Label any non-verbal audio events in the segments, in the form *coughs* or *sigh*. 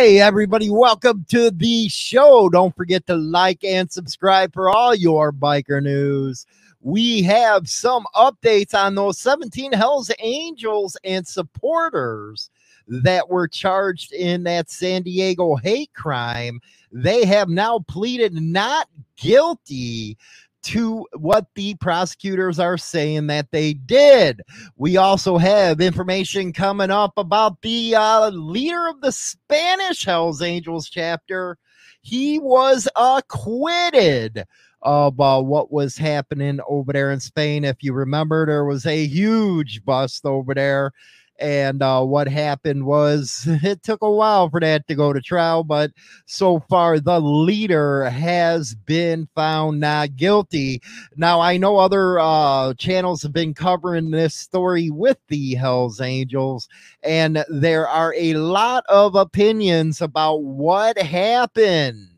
Hey, everybody, welcome to the show. Don't forget to like and subscribe for all your biker news. We have some updates on those 17 Hells Angels and supporters that were charged in that San Diego hate crime. They have now pleaded not guilty to what the prosecutors are saying that they did. We also have information coming up about the uh, leader of the Spanish Hells Angels chapter. He was acquitted of uh, what was happening over there in Spain. If you remember, there was a huge bust over there and uh, what happened was *laughs* it took a while for that to go to trial, but so far the leader has been found not guilty. Now, I know other uh, channels have been covering this story with the Hells Angels, and there are a lot of opinions about what happened.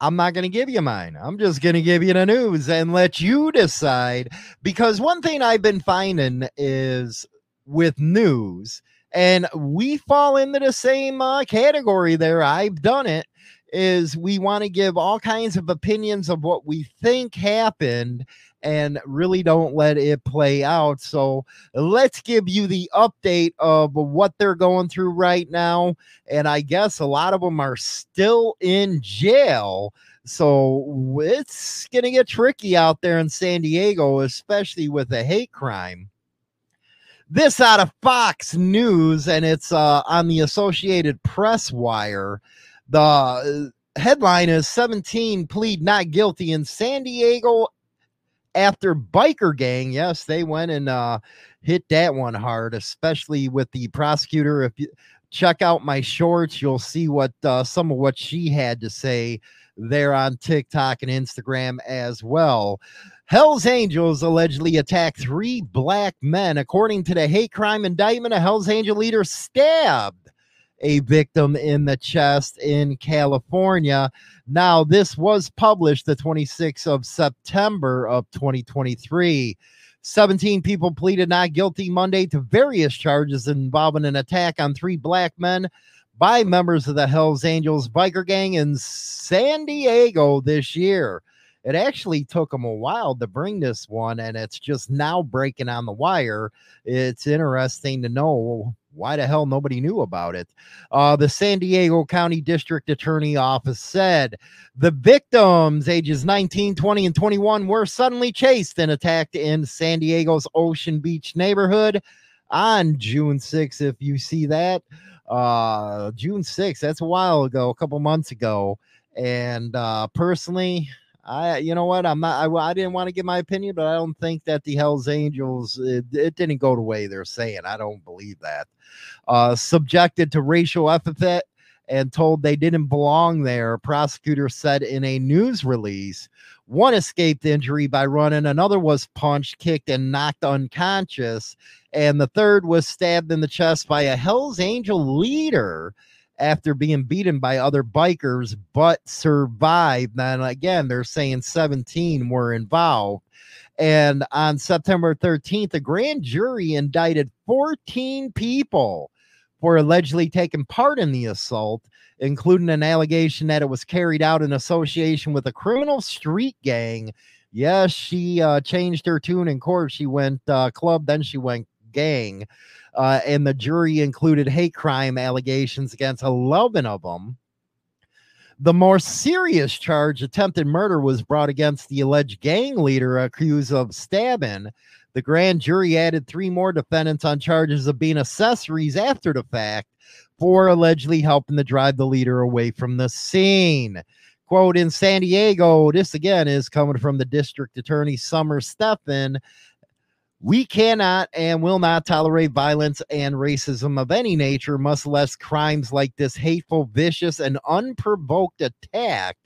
I'm not going to give you mine. I'm just going to give you the news and let you decide. Because one thing I've been finding is with news, and we fall into the same uh, category there. I've done it. Is we want to give all kinds of opinions of what we think happened and really don't let it play out. So let's give you the update of what they're going through right now. And I guess a lot of them are still in jail. So it's going to get tricky out there in San Diego, especially with the hate crime. This out of Fox News, and it's uh, on the Associated Press wire. The uh, headline is 17 plead not guilty in San Diego after biker gang. Yes, they went and uh, hit that one hard, especially with the prosecutor. If you check out my shorts, you'll see what uh, some of what she had to say there on TikTok and Instagram as well. Hell's Angels allegedly attacked three black men. According to the hate crime indictment, a Hell's Angel leader stabbed a victim in the chest in California. Now, this was published the 26th of September of 2023. 17 people pleaded not guilty Monday to various charges involving an attack on three black men by members of the Hells Angels biker gang in San Diego this year. It actually took them a while to bring this one, and it's just now breaking on the wire. It's interesting to know why the hell nobody knew about it. Uh, the San Diego County District Attorney Office said the victims, ages 19, 20, and 21, were suddenly chased and attacked in San Diego's Ocean Beach neighborhood on June 6th. If you see that, uh, June 6th, that's a while ago, a couple months ago. And uh, personally, I, you know what? I'm not. I, I didn't want to give my opinion, but I don't think that the Hell's Angels it, it didn't go the way they're saying. I don't believe that. Uh, subjected to racial epithet and told they didn't belong there. Prosecutor said in a news release, one escaped injury by running, another was punched, kicked, and knocked unconscious, and the third was stabbed in the chest by a Hell's Angel leader after being beaten by other bikers, but survived. And again, they're saying 17 were involved. And on September 13th, a grand jury indicted 14 people for allegedly taking part in the assault, including an allegation that it was carried out in association with a criminal street gang. Yes, she uh, changed her tune in court. She went uh, club, then she went gang uh, and the jury included hate crime allegations against 11 of them. The more serious charge, attempted murder, was brought against the alleged gang leader accused of stabbing. The grand jury added three more defendants on charges of being accessories after the fact for allegedly helping to drive the leader away from the scene. Quote in San Diego, this again is coming from the district attorney Summer Stephan. We cannot and will not tolerate violence and racism of any nature, much less crimes like this hateful, vicious, and unprovoked attack.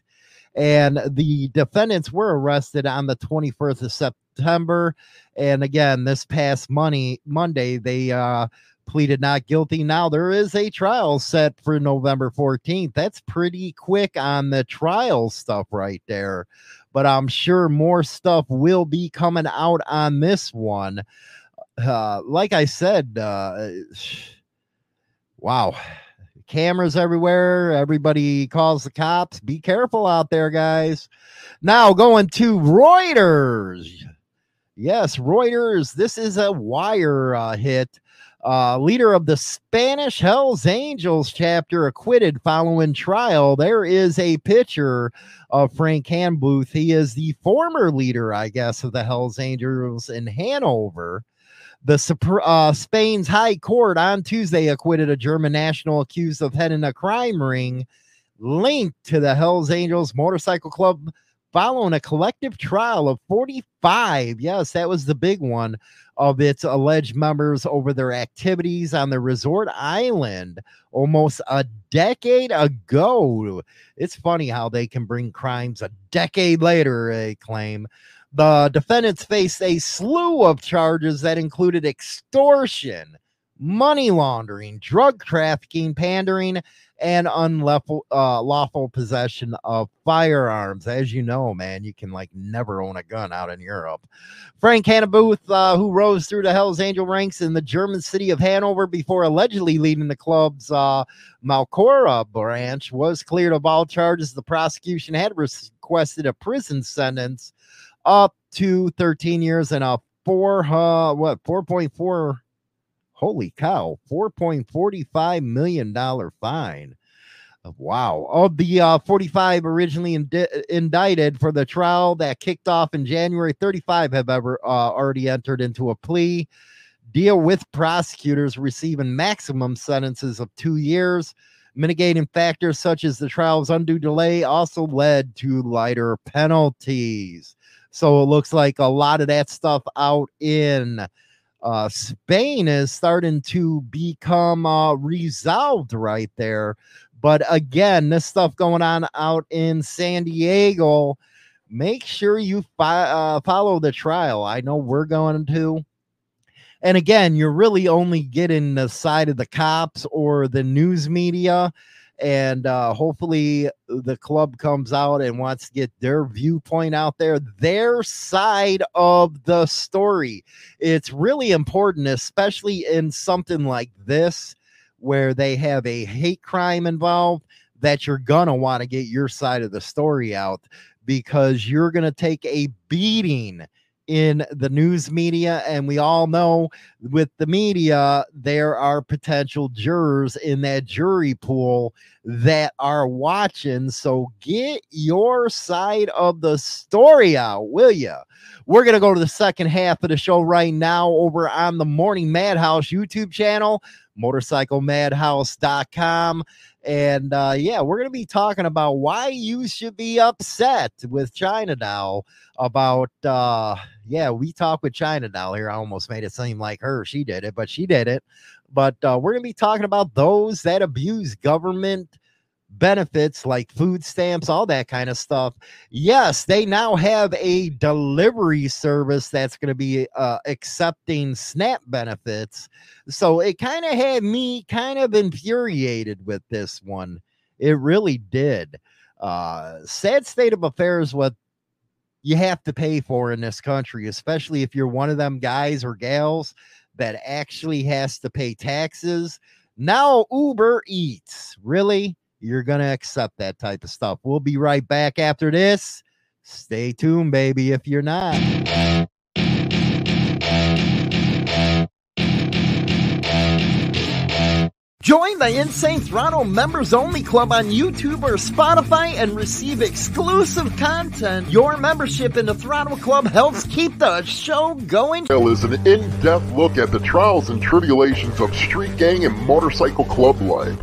And the defendants were arrested on the 21st of September. And again, this past money Monday, they uh, pleaded not guilty. Now there is a trial set for November 14th. That's pretty quick on the trial stuff right there. But I'm sure more stuff will be coming out on this one. Uh, like I said, uh, *sighs* wow, cameras everywhere. Everybody calls the cops. Be careful out there, guys. Now going to Reuters. Yes, Reuters. This is a wire uh, hit. Uh, leader of the Spanish Hells Angels chapter acquitted following trial. There is a picture of Frank Hanebuth. He is the former leader, I guess, of the Hells Angels in Hanover. The uh, Spain's High Court on Tuesday acquitted a German national accused of heading a crime ring linked to the Hells Angels Motorcycle Club following a collective trial of 45. Yes, that was the big one of its alleged members over their activities on the resort island almost a decade ago. It's funny how they can bring crimes a decade later, they claim. The defendants faced a slew of charges that included extortion, money laundering, drug trafficking, pandering, and unlawful uh, lawful possession of firearms. As you know, man, you can like never own a gun out in Europe. Frank Hanebuth, uh, who rose through the Hell's Angel ranks in the German city of Hanover before allegedly leading the club's uh, Malcora branch, was cleared of all charges. The prosecution had requested a prison sentence up to 13 years and a four uh, what 4.4 Holy cow, $4.45 million fine. Uh, wow. Of the uh, 45 originally indi- indicted for the trial that kicked off in January, 35 have ever uh, already entered into a plea deal with prosecutors receiving maximum sentences of two years. Mitigating factors such as the trial's undue delay also led to lighter penalties. So it looks like a lot of that stuff out in uh, Spain is starting to become uh, resolved right there. But again, this stuff going on out in San Diego, make sure you fi- uh, follow the trial. I know we're going to. And again, you're really only getting the side of the cops or the news media and uh, hopefully the club comes out and wants to get their viewpoint out there, their side of the story. It's really important, especially in something like this, where they have a hate crime involved, that you're gonna want to get your side of the story out because you're gonna take a beating in the news media. And we all know with the media, there are potential jurors in that jury pool that are watching. So get your side of the story out, will you? We're going to go to the second half of the show right now over on the Morning Madhouse YouTube channel, motorcyclemadhouse.com. And uh, yeah, we're going to be talking about why you should be upset with China Doll about, uh, yeah, we talk with China Doll here. I almost made it seem like her. She did it, but she did it. But uh, we're going to be talking about those that abuse government benefits like food stamps, all that kind of stuff. Yes, they now have a delivery service that's going to be uh, accepting SNAP benefits. So it kind of had me kind of infuriated with this one. It really did. Uh, sad state of affairs what you have to pay for in this country, especially if you're one of them guys or gals that actually has to pay taxes. Now Uber Eats, really? You're going to accept that type of stuff. We'll be right back after this. Stay tuned, baby, if you're not. Join the Insane Throttle Members Only Club on YouTube or Spotify and receive exclusive content. Your membership in the Throttle Club helps keep the show going. Is an in-depth look at the trials and tribulations of street gang and motorcycle club life.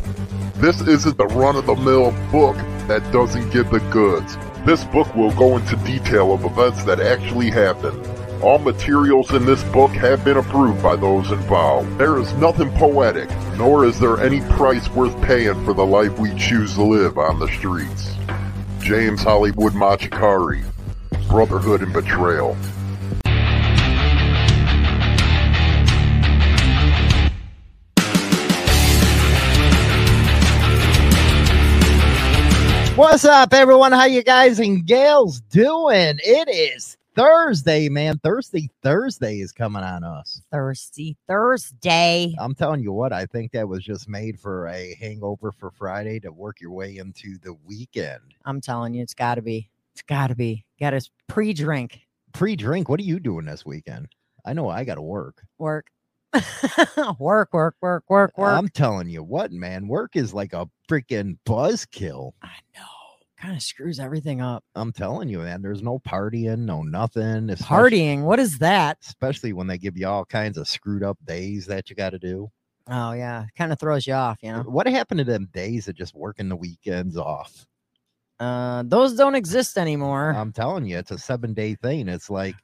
This isn't the run of the mill book that doesn't give the goods. This book will go into detail of events that actually happened. All materials in this book have been approved by those involved. There is nothing poetic, nor is there any price worth paying for the life we choose to live on the streets. James Hollywood Machikari, Brotherhood and Betrayal. What's up, everyone? How you guys and gals doing? It is Thursday, man. Thirsty Thursday is coming on us. Thirsty Thursday. I'm telling you what, I think that was just made for a hangover for Friday to work your way into the weekend. I'm telling you, it's got to be. It's got to be. Got to pre drink. Pre drink, what are you doing this weekend? I know I got to work. Work. *laughs* work, work, work, work, work. I'm telling you what, man, work is like a freaking buzzkill. I know. Kind of screws everything up. I'm telling you, man, there's no partying, no nothing. Partying. What is that? especially when they give you all kinds of screwed up days that you got to do. Oh, yeah. Kind of throws you off, you know? What happened to them days of just working the weekends off? Uh, those don't exist anymore. I'm telling you, it's a seven day thing. It's like,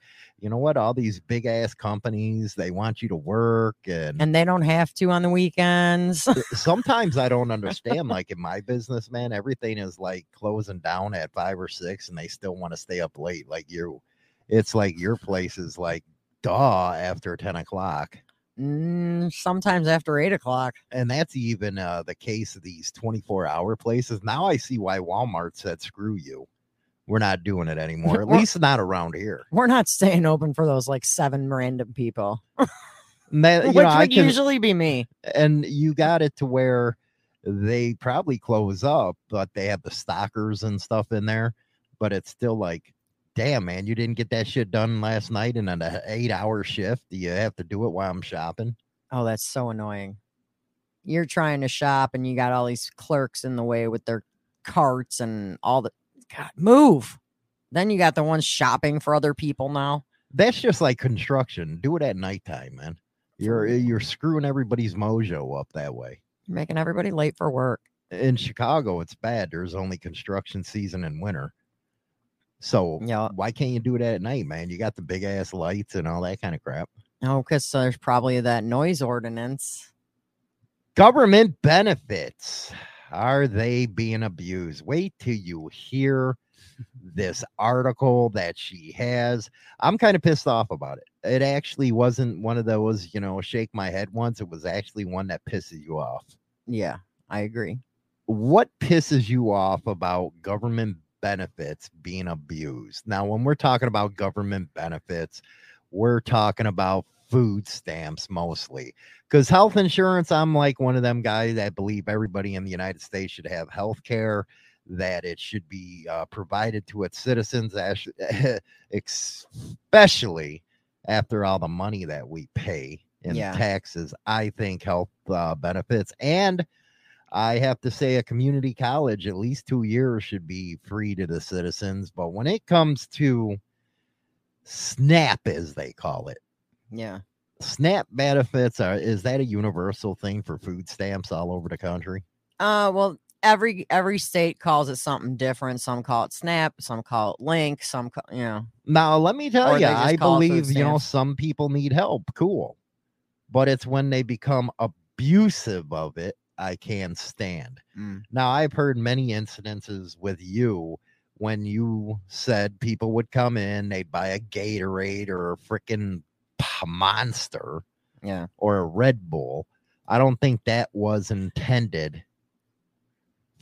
you know what? All these big ass companies, they want you to work. And, and they don't have to on the weekends. sometimes I don't understand. *laughs* Like in my business, man, everything is like closing down at five or six and they still want to stay up late. Like you, it's like your place is like, duh, after 10 o'clock. Mm, sometimes after eight o'clock. and that's even uh, the case of these 24 hour places. Now I see why Walmart said, screw you. We're not doing it *laughs* anymore, at least not around here. We're not staying open for those like seven random people, *laughs* that- *laughs* you which know, would can- usually be me. and you got it to where they probably close up, but they have the stockers and stuff in there. But it's still like, damn, man, you didn't get that shit done last night in an uh, eight hour shift. Do you have to do it while I'm shopping? Oh, that's so annoying. You're trying to shop and you got all these clerks in the way with their carts and all the God, move. Then you got the ones shopping for other people now. That's just like construction. Do it at nighttime, man. You're you're screwing everybody's mojo up that way. You're making everybody late for work. in Chicago, it's bad. There's only construction season in winter. So Yeah. why can't you do that at night, man? You got the big ass lights and all that kind of crap. Oh, because there's probably that noise ordinance. Government benefits. Are they being abused? Wait till you hear this article that she has. I'm kind of pissed off about it. It actually wasn't one of those, you know, shake my head ones. It was actually one that pisses you off. Yeah, I agree. what pisses you off about government benefits being abused? Now, when we're talking about government benefits, we're talking about food stamps mostly. Because health insurance, I'm like one of them guys that believe everybody in the United States should have health care, that it should be uh, provided to its citizens, *laughs* especially after all the money that we pay in Yeah. taxes. I think health uh, benefits and I have to say, a community college, at least two years should be free to the citizens. But when it comes to SNAP, as they call it, Yeah. SNAP benefits are is that a universal thing for food stamps all over the country? Uh, well, every every state calls it something different. Some call it SNAP, some call it Link, some call, you know. Now, let me tell you, I call it food believe you know some people need help. Cool, but it's when they become abusive of it, I can't stand. Now, I've heard many incidences with you when you said people would come in, they'd buy a Gatorade or a freaking monster Yeah. or a Red Bull. I don't think that was intended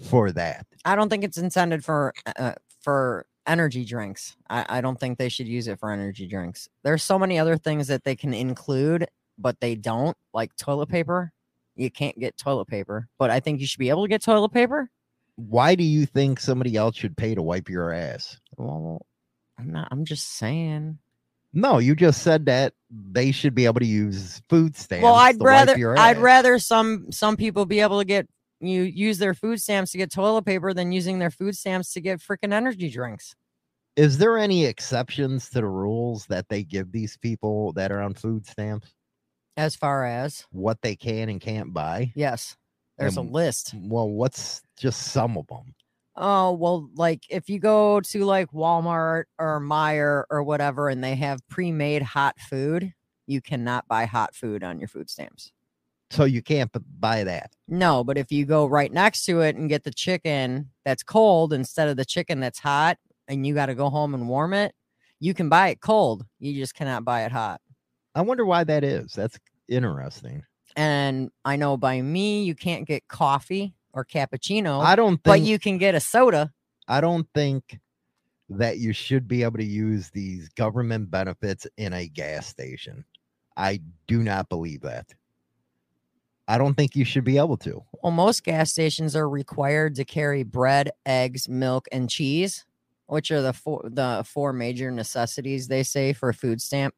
for that. I don't think it's intended for uh, for energy drinks. I, I don't think they should use it for energy drinks. There's so many other things that they can include, but they don't, like toilet paper. You can't get toilet paper, but I think you should be able to get toilet paper. Why do you think somebody else should pay to wipe your ass? Well, I'm not. I'm just saying. No, you just said that they should be able to use food stamps. well, I'd rather I'd rather some some people be able to get you use their food stamps to get toilet paper than using their food stamps to get freaking energy drinks. Is there any exceptions to the rules that they give these people that are on food stamps? As far as What they can and can't buy? yes, there's Um, a list. Well, what's just some of them? Oh, well, like if you go to like Walmart or Meijer or whatever and they have pre-made hot food, you cannot buy hot food on your food stamps. So you can't buy that. No, but if you go right next to it and get the chicken that's cold instead of the chicken that's hot and you got to go home and warm it, you can buy it cold. You just cannot buy it hot. I wonder why that is. That's interesting. And I know by me, you can't get coffee or cappuccino, I don't think but you can get a soda. I don't think that you should be able to use these government benefits in a gas station. I do not believe that. I don't think you should be able to. Well, most gas stations are required to carry bread, eggs, milk, and cheese, which are the four the four major necessities they say for a food stamp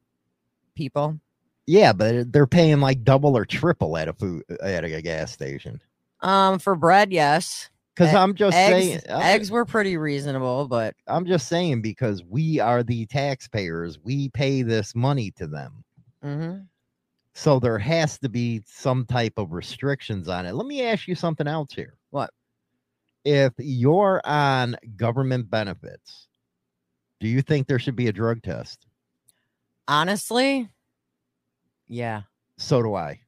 people. Yeah, but they're paying like double or triple at a food at a gas station. Um, for bread, yes. Because I'm just eggs, saying, I'm- eggs were pretty reasonable, but I'm just saying because we are the taxpayers, we pay this money to them. mhm. So there has to be some type of restrictions on it. Let me ask you something else here. What? If you're on government benefits, do you think there should be a drug test? Honestly, yeah, So do I.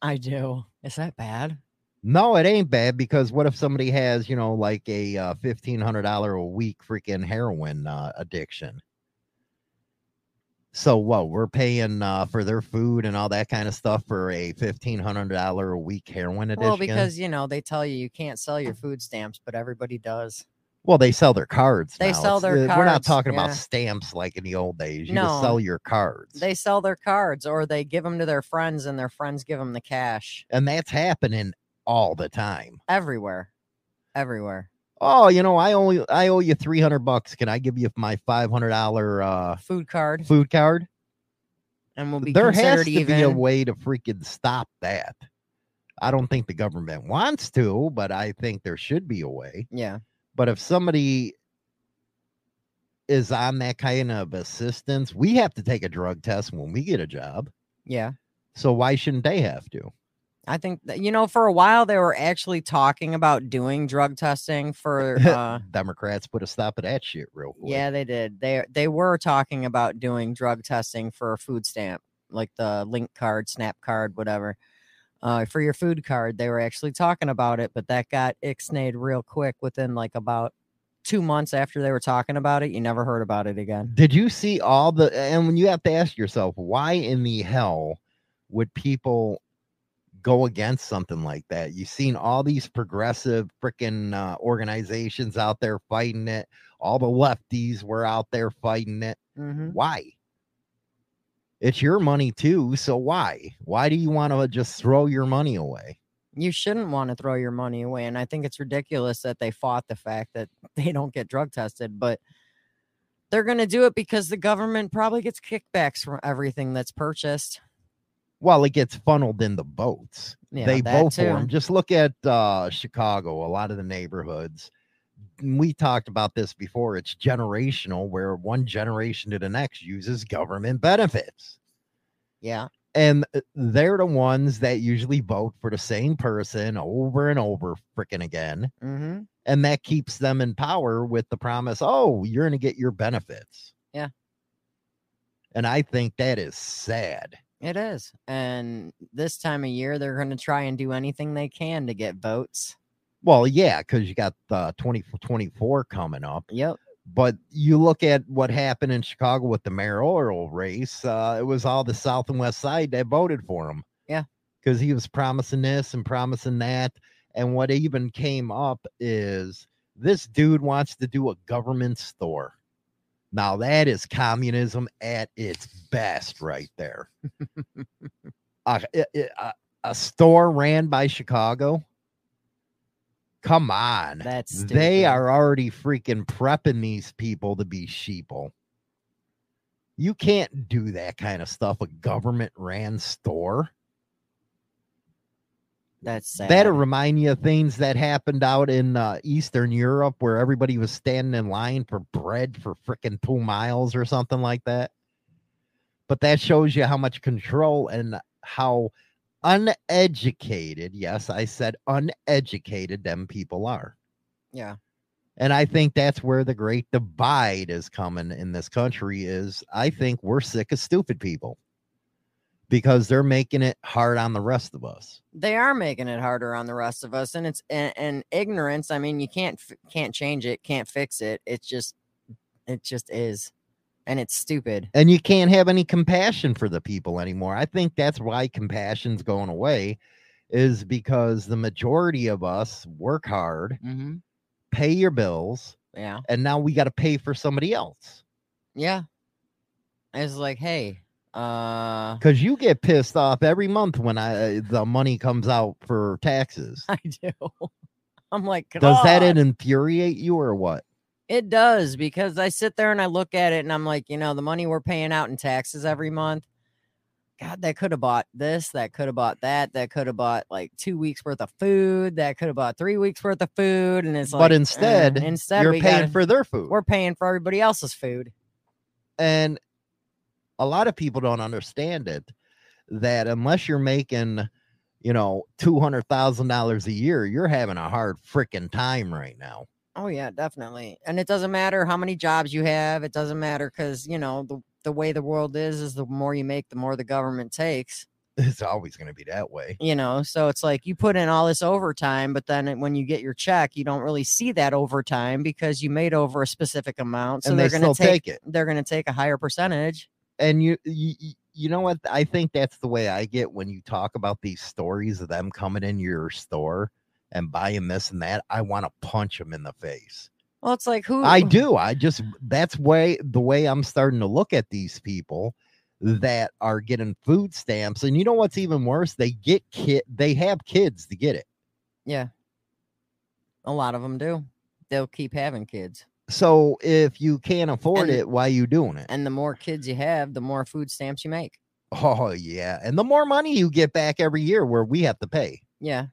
I do. Is that bad? No, it ain't bad because what if somebody has, you know, like a uh, fifteen hundred dollar a week freaking heroin uh, addiction? So what? We're paying uh, for their food and all that kind of stuff for a fifteen hundred dollar a week heroin addiction. Well, because you know they tell you you can't sell your food stamps, but everybody does. Well, they sell their cards. They now. sell It's- their uh, We're not talking yeah. about stamps like in the old days. You No. just sell your cards, They sell their cards, or they give them to their friends, and their friends give them the cash and that's happening all the time. everywhere, everywhere. Oh, you know, I only I owe you three hundred bucks. Can I give you my five hundred dollar uh, Food card, food card? and we'll be there has to even. be a way to freaking stop that. I don't think the government wants to, but I think there should be a way. Yeah, But if somebody is on that kind of assistance, we have to take a drug test when we get a job. yeah. So why shouldn't they have to? I think that, you know for a while they were actually talking about doing drug testing for. Uh, *laughs* Democrats put a stop to that shit real quick. yeah, they did. They they were talking about doing drug testing for a food stamp, like the link card, snap card, whatever. Uh, for your food card, they were actually talking about it, but that got ixnayed real quick within like about two months after they were talking about it. You never heard about it again. Did you see all the and when you have to ask yourself why in the hell would people go against something like that? You've seen all these progressive freaking uh, organizations out there fighting it. All the lefties were out there fighting it. Mm-hmm. Why? It's your money too, so why? Why do you want to just throw your money away? You shouldn't want to throw your money away, and I think it's ridiculous that they fought the fact that *laughs* they don't get drug tested, but they're going to do it because the government probably gets kickbacks from everything that's purchased. Well, it gets funneled in the votes. Yeah, they vote for too. him. Just look at uh, Chicago, a lot of the neighborhoods. And We talked about this before. It's generational, where one generation to the next uses government benefits. Yeah, And uh, they're the ones that usually vote for the same person over and over, freaking again. mm-hmm. And that keeps them in power with the promise, oh, you're going to get your benefits. Yeah. And I think that is sad. it is. And this time of year, they're going to try and do anything they can to get votes. Well, yeah, because you got uh, 2024 coming up. Yep. But you look at what happened in Chicago with the mayoral race, uh, it was all the South and West Side that voted for him. Yeah. Because he was promising this and promising that. And what even came up is this dude wants to do a government store. Now, that is communism at its best, right there. *laughs* a, a- a- a store ran by Chicago. Come on. That's They are already freaking prepping these people to be sheeple. You can't do that kind of stuff. A government ran store. That's sad. That'll remind you of things that happened out in uh, Eastern Europe where everybody was standing in line for bread for freaking two miles or something like that. But that shows you how much control and how uneducated, yes, I said uneducated, them people are. yeah. And I think that's where the great divide is coming in this country is I think we're sick of stupid people because they're making it hard on the rest of us. They are making it harder on the rest of us, and it's and, and ignorance. I mean, you can't can't change it, can't fix it. It's just it just is, and it's stupid. And you can't have any compassion for the people anymore. I think that's why compassion's going away is because the majority of us work hard, Mm-hmm. pay your bills, Yeah. and now we got to pay for somebody else Yeah. It's like, hey, uh, because you get pissed off every month when I the money comes out for taxes. *laughs* I do. I'm like, Does that infuriate you or what? It does because I sit there and I look at it and I'm like, you know, the money we're paying out in taxes every month. God, that could have bought this, that could have bought that, that could have bought like two weeks worth of food, that could have bought three weeks worth of food. And it's like, but instead, uh, instead you're paying gotta- for their food. we're paying for everybody else's food. and a lot of people don't understand it that unless you're making you know two hundred thousand dollars a year you're having a hard freaking time right now Oh yeah, definitely. And it doesn't matter how many jobs you have. It doesn't matter because you know the the way the world is is the more you make, the more the government takes. it's always going to be that way You know, so it's like you put in all this overtime, but then when you get your check, you don't really see that overtime because you made over a specific amount. So and they're they going to take, take it they're going to take a higher percentage. and you, you you- you know what i think that's the way i get when you talk about these stories of them coming in your store and buying this and that i want to punch them in the face Well, it's like who I do. I just that's way the way I'm starting to look at these people that are getting food stamps. And you know what's even worse? They get kid they have kids to get it. Yeah, a lot of them do. They'll keep having kids, So if you can't afford And- it, why you doing it? and the more kids you have, the more food stamps you make. Oh yeah. And the more money you get back every year where we have to pay. Yeah.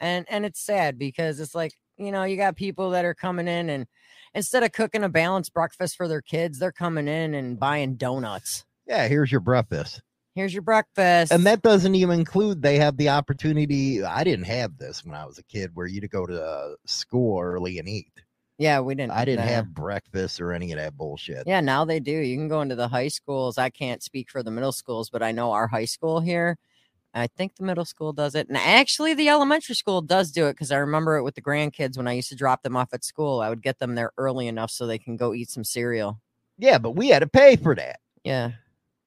And and it's sad because it's like, you know, you got people that are coming in and instead of cooking a balanced breakfast for their kids, they're coming in and buying donuts. Yeah, here's your breakfast. Here's your breakfast. And that doesn't even include they have the opportunity. I didn't have this when I was a kid where you to go to school early and eat. yeah, we didn't I didn't nah. have breakfast or any of that bullshit. Yeah, now they do. You can go into the high schools. I can't speak for the middle schools, but I know our high school here. I think the middle school does it. And actually, the elementary school does do it because I remember it with the grandkids when I used to drop them off at school. I would get them there early enough so they can go eat some cereal. Yeah, but we had to pay for that. Yeah.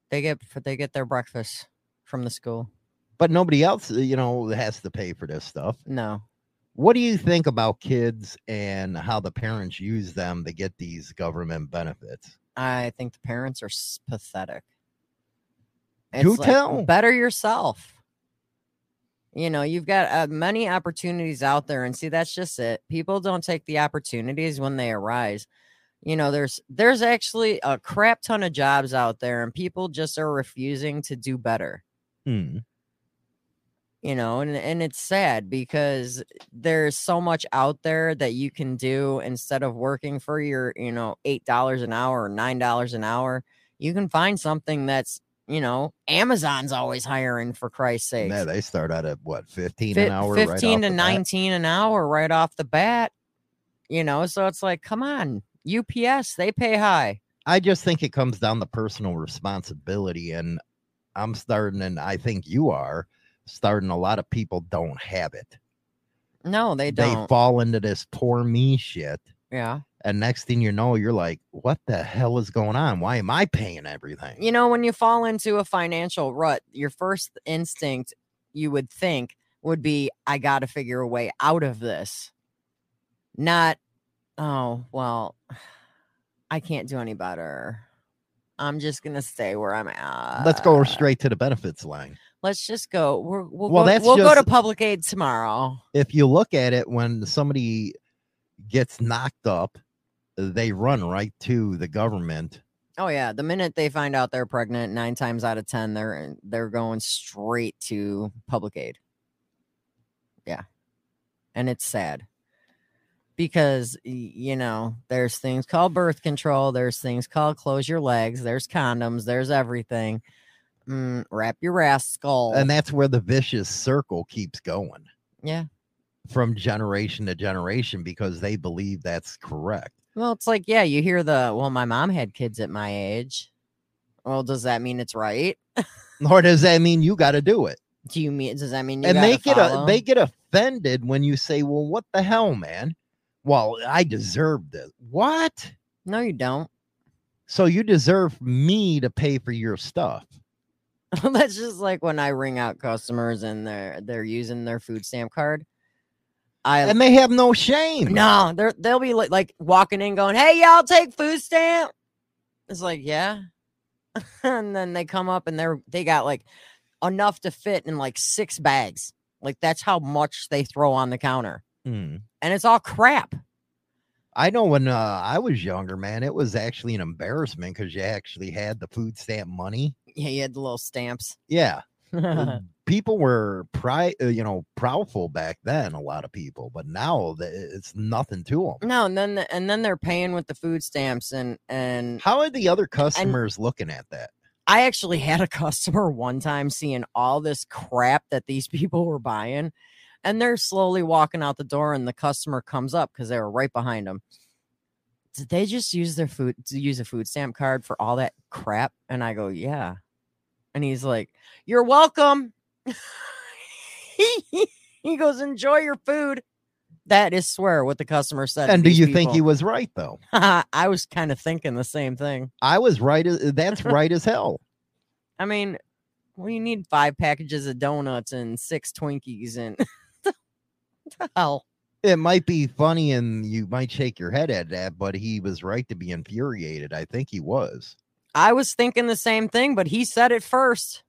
They get they get their breakfast from the school. But nobody else, you know, has to pay for this stuff. No. What do you think about kids and how the parents use them to get these government benefits? I think the parents are pathetic. Do like, tell. Better yourself. You know, you've got uh, many opportunities out there, and see, that's just it. People don't take the opportunities when they arise. You know, there's there's actually a crap ton of jobs out there, and people just are refusing to do better. Hmm. you know and and it's sad because there's so much out there that you can do instead of working for your you know eight dollars an hour or nine dollars an hour you can find something that's you know amazon's always hiring for christ's sake Yeah, they start out at what, 15 an hour? 15 right off to the bat? 19 an hour right off the bat you know so it's like come on ups they pay high I just think it comes down to personal responsibility. And I'm starting, and I think you are starting, a lot of people don't have it. no they They don't They fall into this poor me shit. yeah And next thing you know, you're like, what the hell is going on? Why am I paying everything? you know when you fall into a financial rut your first instinct you would think would be i got to figure a way out of this not oh well i can't do any better i'm just gonna stay where i'm at Let's go straight to the benefits line. let's just go we're, we'll, Well, go, that's we'll go to public aid tomorrow if you look at it when somebody gets knocked up they run right to the government. Oh yeah the minute they find out they're pregnant nine times out of ten they're they're going straight to public aid. Yeah. And it's sad because you know there's things called birth control there's things called close your legs there's condoms there's everything. Mm, wrap your ass skull. And that's where the vicious circle keeps going. Yeah. From generation to generation because they believe that's correct well it's like yeah you hear the well my mom had kids at my age. Well does that mean it's right? *laughs* Or does that mean you got to do it? Do you mean does that mean you and they get a, they get offended when you say well what the hell man? Well i deserve this what? No you don't. So you deserve me to pay for your stuff. *laughs* That's just like when I ring out customers and they're they're using their food stamp card. I and they have no shame. no, they're they'll be like, like walking in, going, "Hey, y'all take food stamp." It's like, yeah, *laughs* and then they come up and they're they got like enough to fit in like six bags. Like that's how much they throw on the counter, Hmm. and it's all crap. I know when uh, I was younger, man, it was actually an embarrassment because you actually had the food stamp money. Yeah, you had the little stamps. Yeah, *laughs* people were pri- uh, you know, proudful back then. A lot of people, but now it's nothing to them. no, and then the, and then they're paying with the food stamps, and and How are the other customers looking at that? I actually had a customer *laughs* one time seeing all this crap that these people were buying, and they're slowly walking out the door, and the customer comes up because they were right behind them. Did they just use their food to use a food stamp card for all that crap? And I go, yeah. And he's like, You're welcome. *laughs* he goes, Enjoy your food. That is swear what the customer said. And do you think he was right though? *laughs* I was kind of thinking the same thing. I was right. Uh, that's *laughs* right as hell. I mean, we need five packages of donuts and six Twinkies and the hell. It might be funny and you might shake your head at that, but he was right to be infuriated. I think he was. I was thinking the same thing, but he said it first.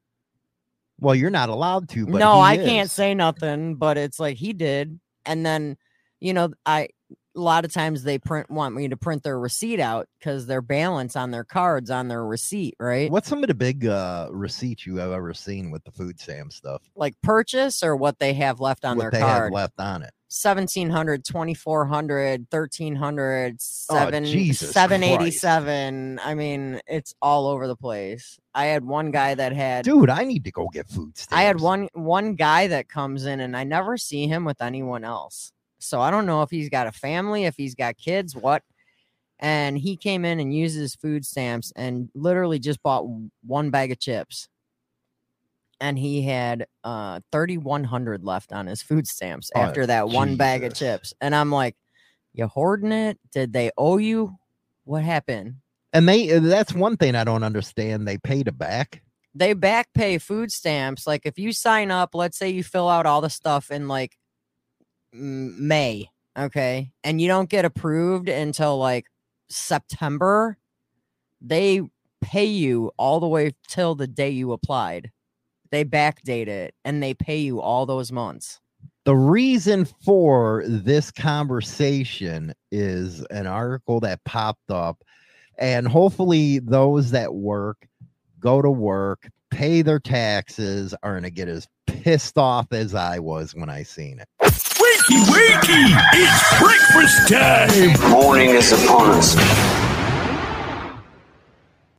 Well, you're not allowed to. But no, I can't say nothing, but it's like he did. And then, you know, I a lot of times they print want me to print their receipt out because their balance on their cards on their receipt, right? What's some of the big uh, receipts you have ever seen with the food stamp stuff? Like purchase or what they have left on what their they card. have left on it. 1700 2400 1300 7 Oh, Jesus 787 i mean it's all over the place. I had one guy that had Dude, I need to go get food stamps. i had one one guy that comes in and i never see him with anyone else. So i don't know if he's got a family if he's got kids what. And he came in and used his food stamps and literally just bought one bag of chips and he had uh 3100 left on his food stamps Oh, after that one bag of chips and i'm like you hoarding it did they owe you what happened And they uh, that's one thing I don't understand. They paid it back. they back pay food stamps like if you sign up let's say you fill out all the stuff in like may okay and you don't get approved until like september they pay you all the way till the day you applied they backdate it and they pay you all those months The reason for this conversation is an article that popped up, and hopefully, those that work go to work, pay their taxes, are going to get as pissed off as I was when I seen it. Wakey, wakey! It's breakfast time! Morning is upon us.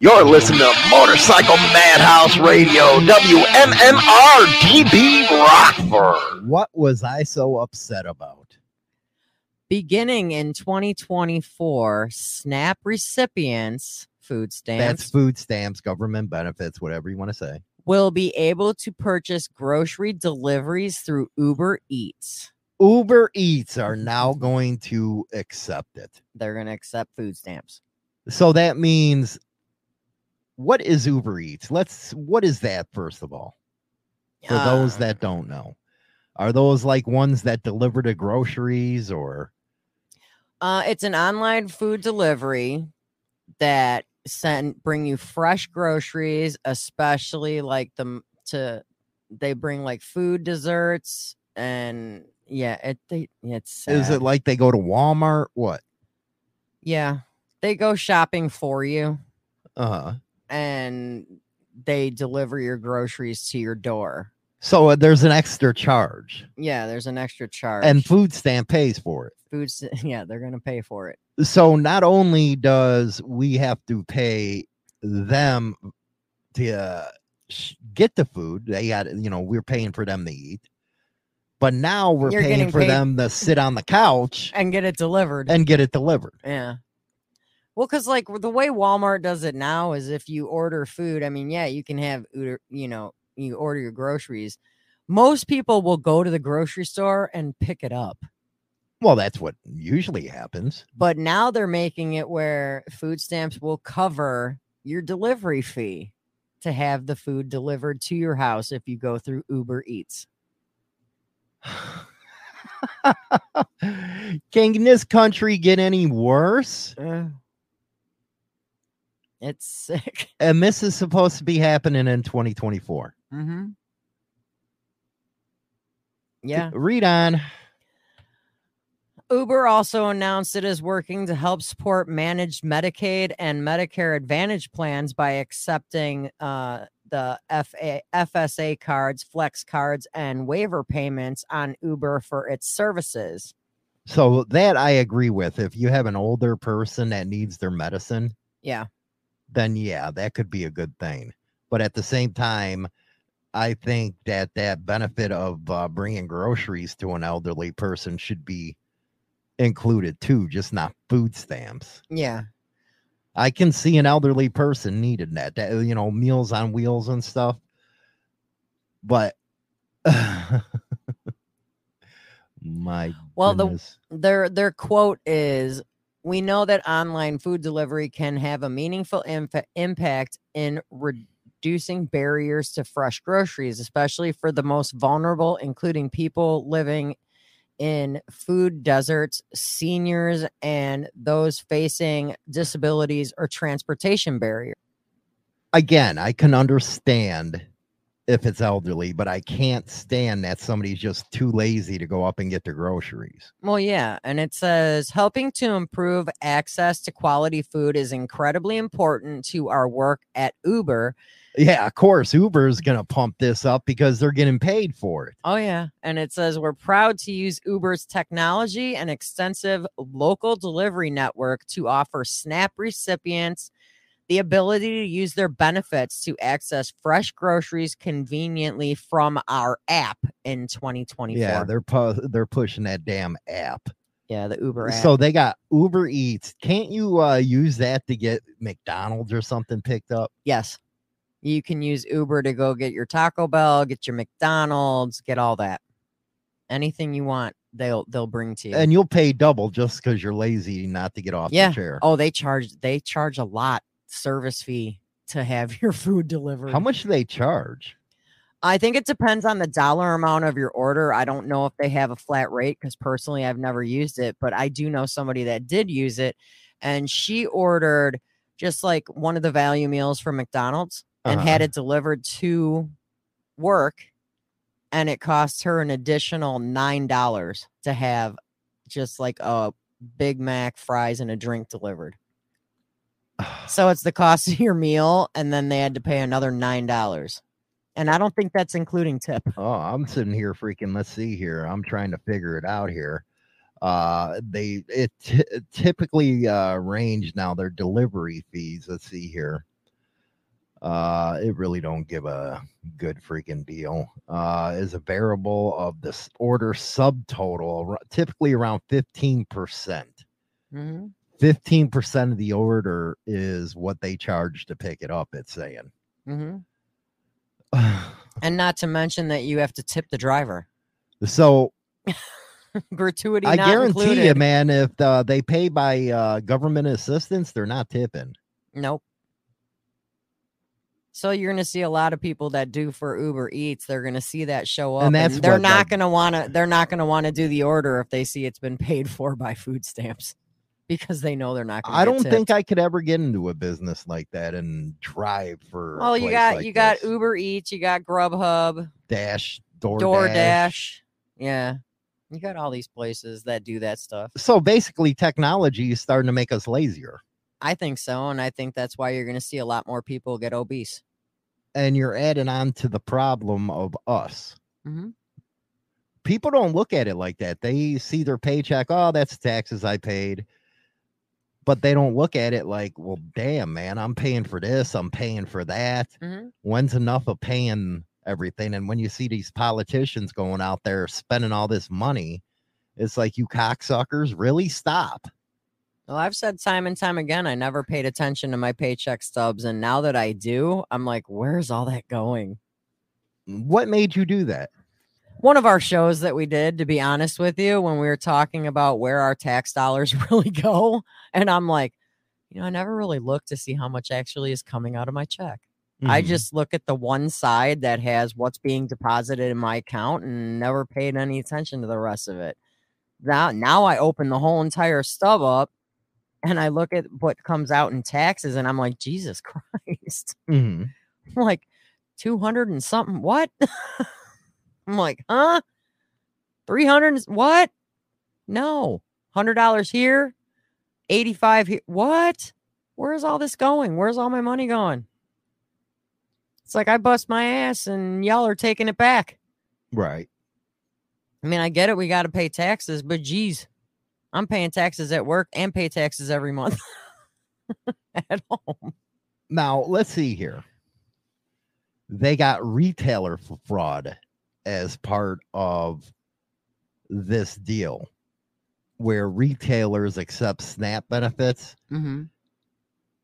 You're listening to Motorcycle Madhouse Radio, WMMR DB Rockford. What was I so upset about? beginning in 2024 snap recipients food stamps That's food stamps, government benefits, whatever you want to say. will be able to purchase grocery deliveries through Uber Eats. Uber Eats are now going to accept it. They're going to accept food stamps. So that means what is Uber Eats? Let's what is that first of all? For those Uh, that don't know. Are those like ones that deliver to groceries or uh, it's an online food delivery that send bring you fresh groceries, especially like the to they bring like food desserts and yeah, it they it's is it like they go to Walmart? What? yeah, they go shopping for you. Uh and they deliver your groceries to your door. so uh, there's an extra charge Yeah, there's an extra charge. and food stamp pays for it. foods, *laughs* yeah, they're gonna pay for it. so not only does we have to pay them to uh, sh- get the food they got you know we're paying for them to eat but now we're You're paying for paid- them to sit on the couch And get it delivered. and get it delivered yeah. Well, because like the way Walmart does it now is if you order food, I mean, yeah, you can have you know, you order your groceries. Most people will go to the grocery store and pick it up. well that's what usually happens But now they're making it where food stamps will cover your delivery fee to have the food delivered to your house if you go through Uber Eats. *laughs* Can this country get any worse? Eh. It's sick. *laughs* And this is supposed to be happening in 2024. Mm-hmm. Yeah. Read on. Uber also announced it is working to help support managed Medicaid and Medicare Advantage plans by accepting uh, the FA, FSA cards, flex cards, and waiver payments on Uber for its services. So that I agree with. If you have an older person that needs their medicine, Yeah. Then yeah, that could be a good thing. But at the same time, I think that that benefit of uh, bringing groceries to an elderly person should be included too, just not food stamps. Yeah. I can see an elderly person needing that, that you know, meals on wheels and stuff. But *laughs* my Well, the- Their their quote is we know that online food delivery can have a meaningful impact in reducing barriers to fresh groceries, especially for the most vulnerable, including people living in food deserts, seniors, and those facing disabilities or transportation barriers. again, I can understand if it's elderly, but I can't stand that somebody's just too lazy to go up and get their groceries. Well, yeah. And it says helping to improve access to quality food is incredibly important to our work at Uber. Yeah, of course, Uber is going to pump this up because they're getting paid for it. Oh, yeah. And it says we're proud to use Uber's technology and extensive local delivery network to offer SNAP recipients the ability to use their benefits to access fresh groceries conveniently from our app in 2024. Yeah, they're pu- they're pushing that damn app. yeah, the Uber app. So they got Uber Eats. Can't you uh, use that to get McDonald's or something picked up? yes. You can use Uber to go get your Taco Bell, get your McDonald's, get all that. Anything you want, they'll they'll bring to you. And you'll pay double just because you're lazy not to get off Yeah. the chair. Oh, they charge they charge a lot service fee to have *laughs* your food delivered. How much do they charge? I think it depends on the dollar amount of your order. I don't know if they have a flat rate because personally I've never used it, but I do know somebody that did use it and she ordered just like one of the value meals from McDonald's and Uh-huh. had it delivered to work and it cost her an additional $9 to have just like a Big Mac, fries and a drink delivered. So it's the cost of your meal, and then they had to pay another nine dollars. And I don't think that's including tip. Oh, I'm sitting here freaking. Let's see here. I'm trying to figure it out here. Uh, they it t- typically uh range now their delivery fees. Let's see here. Uh, it really don't give a good freaking deal. Uh, is a variable of this order subtotal, typically around fifteen percent. Mm-hmm. Fifteen percent of the order is what they charge to pick it up. It's saying. Mm-hmm. *sighs* And not to mention that you have to tip the driver. so *laughs* Gratuity. I not guarantee you, man, if uh, they pay by uh, government assistance, they're not tipping. Nope. So you're going to see a lot of people that do for Uber Eats. They're going to see that show up, And and, that's they're not like- going to want to. They're not going to want to do the order if they see it's been paid *laughs* for by food stamps, because they know they're not. going to I don't think I could ever get into a business like that and drive for. Well, you got like you got this. Uber Eats, you got Grubhub, Dash, DoorDash. DoorDash. Yeah, you got all these places that do that stuff. So basically, technology is starting to make us lazier, I think so, and I think that's why you're going to see a lot more people get obese. and you're adding on to the problem of us. Mhm. People don't look at it like that. They see their paycheck. Oh, that's taxes I paid. But they don't look at it like, well, damn, man, I'm paying for this. I'm paying for that. Mhm. when's enough of paying everything? And when you see these politicians going out there spending all this money, it's like you cocksuckers really stop. Well, I've said time and time again, I never paid attention to my paycheck stubs, and now that I do, I'm like, where's all that going? What made you do that? One of our shows that we did, to be honest with you, when we were talking about where our tax dollars *laughs* really go, and I'm like, you know, I never really looked to see how much actually is coming out of my check. I Mhm. just look at the one side that has what's being deposited in my account and never paid any attention to the rest of it. Now, now I open the whole entire stub up and I look at what comes out in taxes and I'm like, Jesus *laughs* Christ. Mhm. Like 200 and something. What? *laughs* I'm like, huh? 300 what? No. $100 here, 85 here. What? Where's all this going? Where's all my money going? It's like I bust my ass and y'all are taking it back. right. I mean, I get it. We got to pay taxes, but geez, I'm paying taxes at work and pay taxes every month *laughs* at home. Now let's see here. They got retailer fraud as part of this deal, where retailers accept SNAP benefits. Mm-hmm.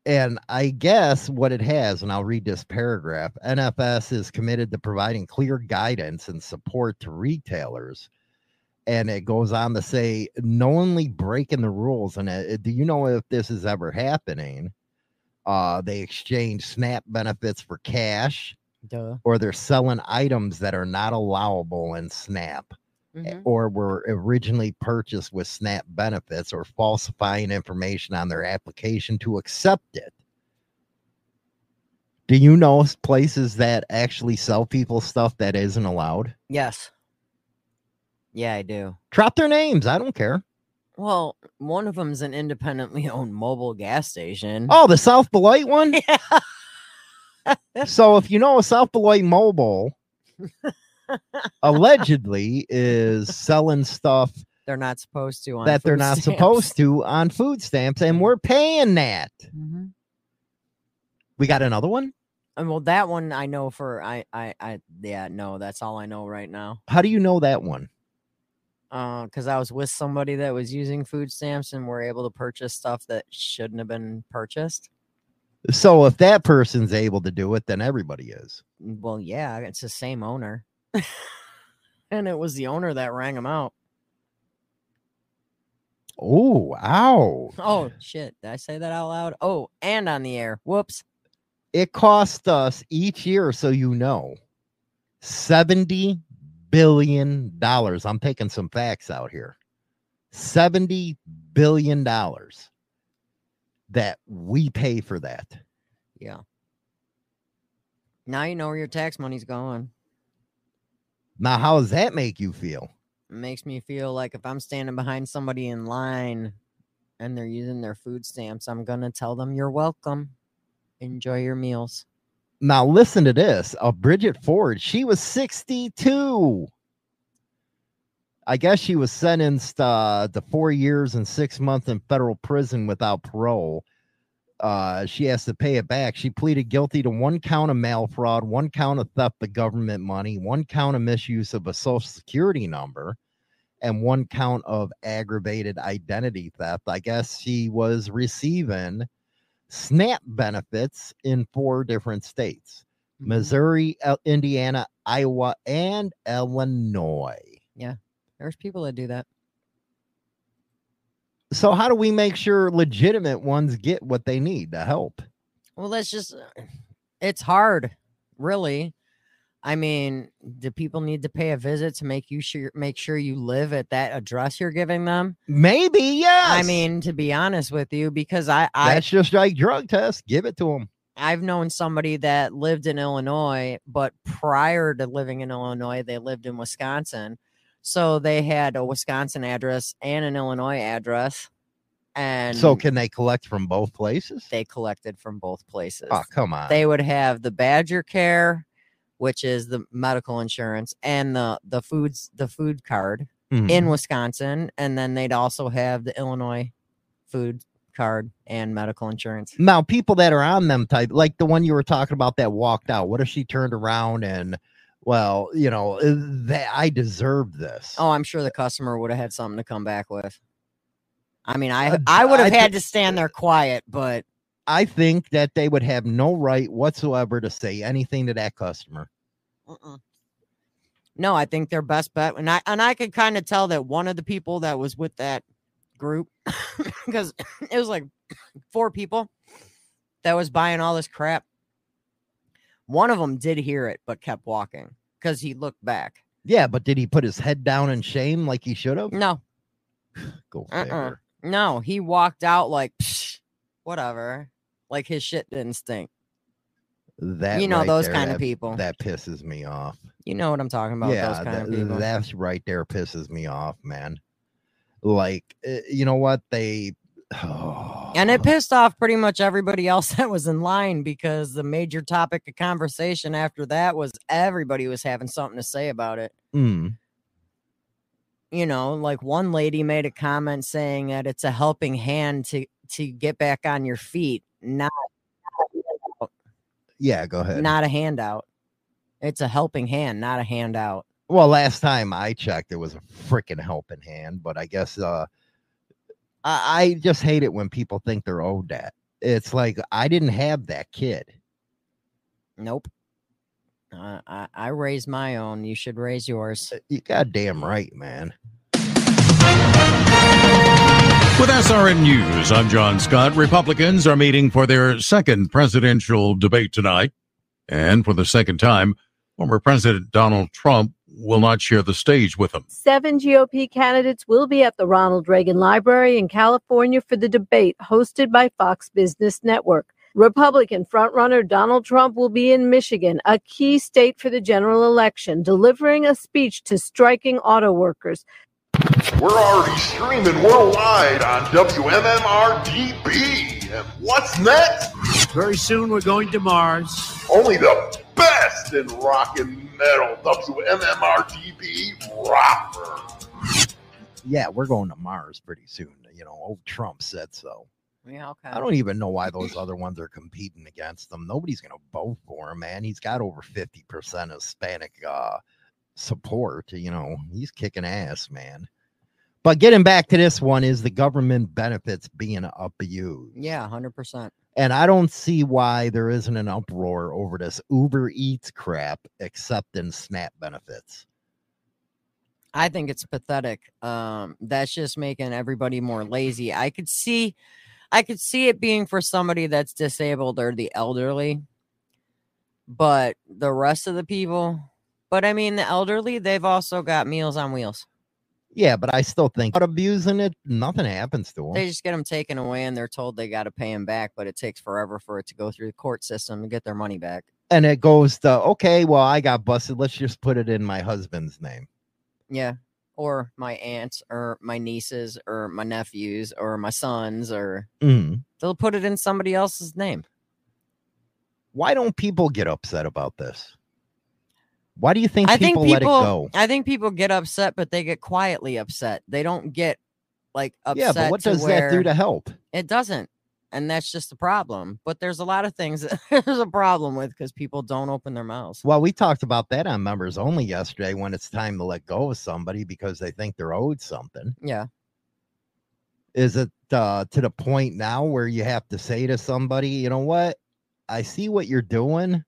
And I guess what it has, and I'll read this paragraph NFS is committed to providing clear guidance and support to retailers. And it goes on to say, knowingly breaking the rules. And uh, do you know if this is ever happening? Uh, they exchange SNAP benefits for cash, Duh. or they're selling items that are not allowable in SNAP Mhm. or were originally purchased with SNAP benefits or falsifying information on their application to accept it. Do you know places that actually sell people stuff that isn't allowed? Yes. Yeah, I do. Drop their names. I don't care. Well, one of them's an independently *laughs* owned Mobil gas station. Oh, the South Beloit one? *laughs* Yeah. So if you know a South Beloit Mobil allegedly is selling stuff They're not supposed to. On that they're not stamps. supposed to on food stamps and we're paying that. Mhm. We got another one? And well, that one I know for I I I yeah no, that's all I know right now. How do you know that one? Uh, because I was with somebody that was using food stamps and were able to purchase stuff that shouldn't have been purchased. So if that person's able to do it, then everybody is. Well, yeah, it's the same owner, *laughs* and it was the owner that rang him out. Oh, ow. Oh shit! Did I say that out loud? Oh, and on the air. Whoops. It cost us each year, so you know, $70 billion. I'm taking some facts out here. $70 billion that we pay for that. Yeah. Now you know where your tax money's going. Now, how does that make you feel? It makes me feel like if I'm standing behind somebody in line and they're using their food stamps, I'm gonna tell them you're welcome. Enjoy your meals. Now, listen to this. Uh, Bridget Ford, she was 62. I guess she was sentenced uh, to four years and six months in federal prison without parole. Uh, she has to pay it back. She pleaded guilty to one count of mail fraud, one count of theft of government money, one count of misuse of a social security number, and one count of aggravated identity theft. I guess she was receiving SNAP benefits in four different states Mhm. Missouri, Indiana, Iowa, and Illinois. There's people that do that. So, how do we make sure legitimate ones get what they need to help? Well, that's just uh, it's hard, really. I mean, do people need to pay a visit to make you sure make sure you live at that address you're giving them? Maybe, yes. I mean, to be honest with you, because I, I that's just like drug tests. Give it to them. I've known somebody that lived in Illinois, but prior to living in Illinois, they lived in Wisconsin. So they had a Wisconsin address and an Illinois address. And So, can they collect from both places? they collected from both places. Oh, come on. They would have the Badger Care, which is the medical insurance, and the the foods the food card Mhm. in Wisconsin, and then they'd also have the Illinois food card and medical insurance. now, people that are on them type, like the one you were talking about that walked out. What if she turned around and, well, you know, uh, that I deserve this? Oh, I'm sure the customer would have had something to come back with. I mean, I Uh, I would have had to stand there quiet, but I think that they would have no right whatsoever to say anything to that customer. uh-uh. no, I think their best bet, and I and I could kind of tell that one of the people that was with that group, *laughs* because *coughs* it was like *coughs* four people that was buying all this crap. One of them did hear it, but kept walking because he looked back. Yeah, but did he put his head down in shame like he should have? No, *sighs* Go Uh-uh. figure. no, he walked out like "Psh, whatever, like his shit didn't stink. That you know right those there, kind of people. That pisses me off. you know what I'm talking about? yeah, those kind of that- people. that's right there pisses me off, man. Like, uh, you know what they. *sighs* and it pissed off pretty much everybody else *laughs* that was in line because the major topic of conversation after that was everybody was having something to say about it. Mm, you know, like one lady made a comment saying that it's a helping hand to to get back on your feet, not yeah, go ahead. not a handout. It's a helping hand, not a handout. Well, last time I checked, it was a freaking helping hand, but I guess uh I, I just hate it when people think they're owed that. It's like I didn't have that kid. Nope. Uh, I I raised my own. You should raise yours. You goddamn right, man. With SRN News, I'm John Scott. Republicans are meeting for their second presidential debate tonight. And for the second time, former President Donald Trump will not share the stage with them. Seven GOP candidates will be at the Ronald Reagan Library in California for the debate hosted by Fox Business Network. Republican frontrunner Donald Trump will be in Michigan, a key state for the general election, delivering a speech to striking auto workers. We're already streaming worldwide on WMMRDB. And what's next? Very soon we're going to Mars. Only the best in rock and metal. WMMRDB rocker. Yeah, we're going to Mars pretty soon. You know, old Trump said so. Yeah, okay. I don't even know why those other ones are competing against him. Nobody's going to vote for him, man. He's got over 50% Hispanic uh, support. You know, he's kicking ass, man. But getting back to this one is the government benefits being abused. Yeah, hundred percent. And I don't see why there isn't an uproar over this Uber Eats crap accepting SNAP benefits. I think it's pathetic. Um, that's just making everybody more lazy. I could see, I could see it being for somebody that's disabled or the elderly, but the rest of the people. But I mean, the elderly, they've also got Meals on Wheels. Yeah, but I still think but abusing it, nothing happens to them. They just get them taken away, and they're told they got to pay them back. But it takes forever for it to go through the court system to get their money back. and it goes to okay, well, I got busted. Let's just put it in my husband's name. Yeah. Or my aunts, or my nieces, or my nephews, or my sons, or Mhm. they'll put it in somebody else's name. Why don't people get upset about this? Why do you think I think people, let it go? I think people get upset, but they get quietly upset. They don't get like upset. Yeah, but what does that do to help? It doesn't, and that's just the problem. But there's a lot of things that *laughs* there's a problem with because people don't open their mouths. Well, we talked about that on members only yesterday when it's time to let go of somebody because they think they're owed something. Yeah, Is it uh, to the point now where you have to say to somebody, you know what? I see what you're doing,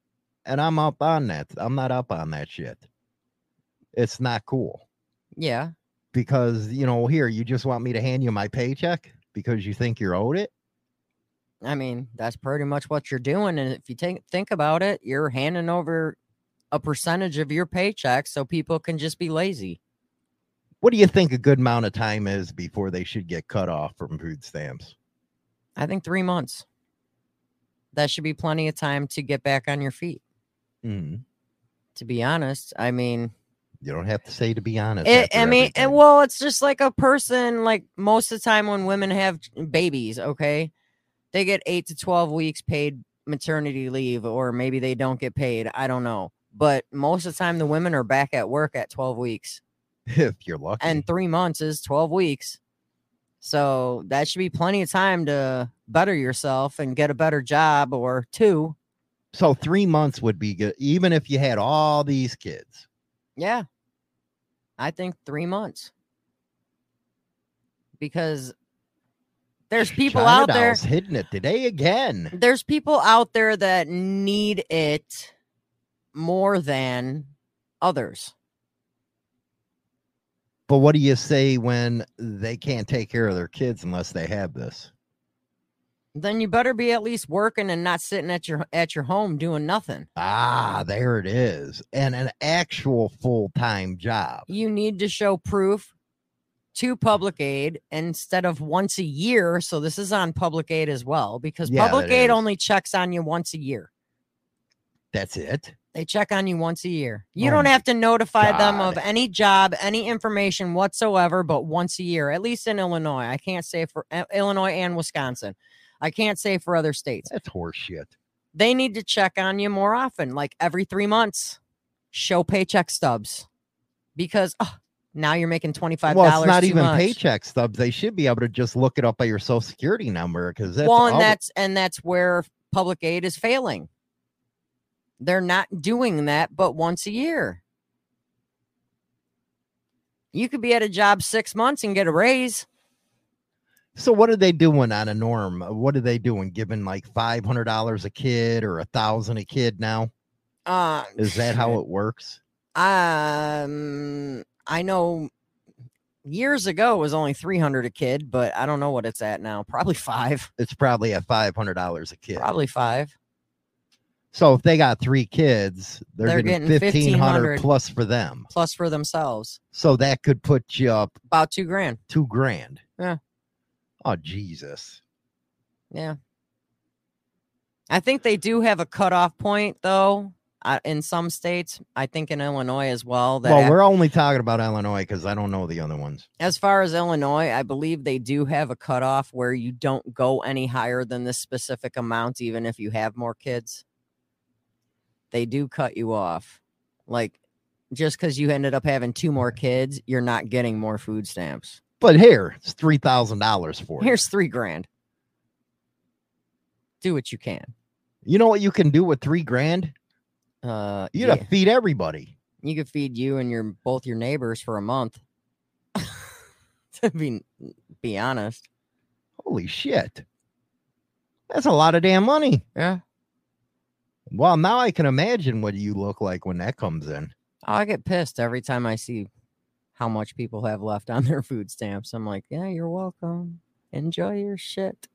and I'm up on that. I'm not up on that shit. It's not cool yeah. because, you know, here, you just want me to hand you my paycheck because you think you're owed it? I mean, that's pretty much what you're doing. And if you think think about it, you're handing over a percentage of your paycheck so people can just be lazy. What do you think a good amount of time is before they should get cut off from food stamps? I think three months. That should be plenty of time to get back on your feet. Mhm. To be honest, I mean, You don't have to say to be honest. It, I mean, everything. well, it's just like a person. Like most of the time, when women have babies, okay, they get eight to twelve weeks paid maternity leave, or maybe they don't get paid. I don't know, but most of the time, the women are back at work at twelve weeks, *laughs* if you're lucky. and three months is twelve weeks. So that should be plenty of time to better yourself and get a better job or two. So three months would be good, even if you had all these kids. Yeah. I think three months. Because there's people China out there. Hitting it today again. There's people out there that need it more than others. But what do you say when they can't take care of their kids unless they have this? Then you better be at least working and not sitting at your at your home doing nothing. Ah, there it is. And an actual full time job. You need to show proof to public aid instead of once a year. So this is on public aid as well because Yeah, public aid is. only checks on you once a year. That's it. They check on you once a year. You Oh don't have to notify them of any job, any information whatsoever, but once a year, at least in Illinois. I can't say for uh, Illinois and Wisconsin. I can't say for other states. That's horseshit. They need to check on you more often, like every three months. Show paycheck stubs because oh, now you're making twenty five dollars. Well, it's not even much. paycheck stubs. They should be able to just look it up by your social security number because well, and all- that's and that's where public aid is failing. They're not doing that, but once a year. You could be at a job six months and get a raise. So what are they doing on a norm? What are they doing? Giving like five hundred dollars a kid or a thousand a kid now? Uh, Is that how it works? Um, I know years ago it was only three hundred a kid, but I don't know what it's at now. Probably five. It's probably at five hundred dollars a kid. Probably five. So if they got three kids, they're, They're getting, getting fifteen hundred 1,500. plus for them. plus for themselves. So that could put you up About two grand. two grand. Yeah. Oh Jesus. Yeah. I think they do have a cutoff point though. Uh, in some states, I think in Illinois as well. That Well, we're only talking about Illinois because I don't know the other ones. as far as Illinois, I believe they do have a cutoff where you don't go any higher than this specific amount, even if you have more kids. They do cut you off. Like just because you ended up having two more kids, you're not getting more food stamps. But here, it's three thousand dollars for it. Here's three grand. Do what you can. You know what you can do with three grand? Uh, You yeah. gotta feed everybody. you could feed you and your both your neighbors for a month. *laughs* to be be honest. Holy shit. That's a lot of damn money. Yeah. Well, now I can imagine what you look like when that comes in. Oh, I get pissed every time I see how much people have left on their food stamps. I'm like, yeah, you're welcome. Enjoy your shit.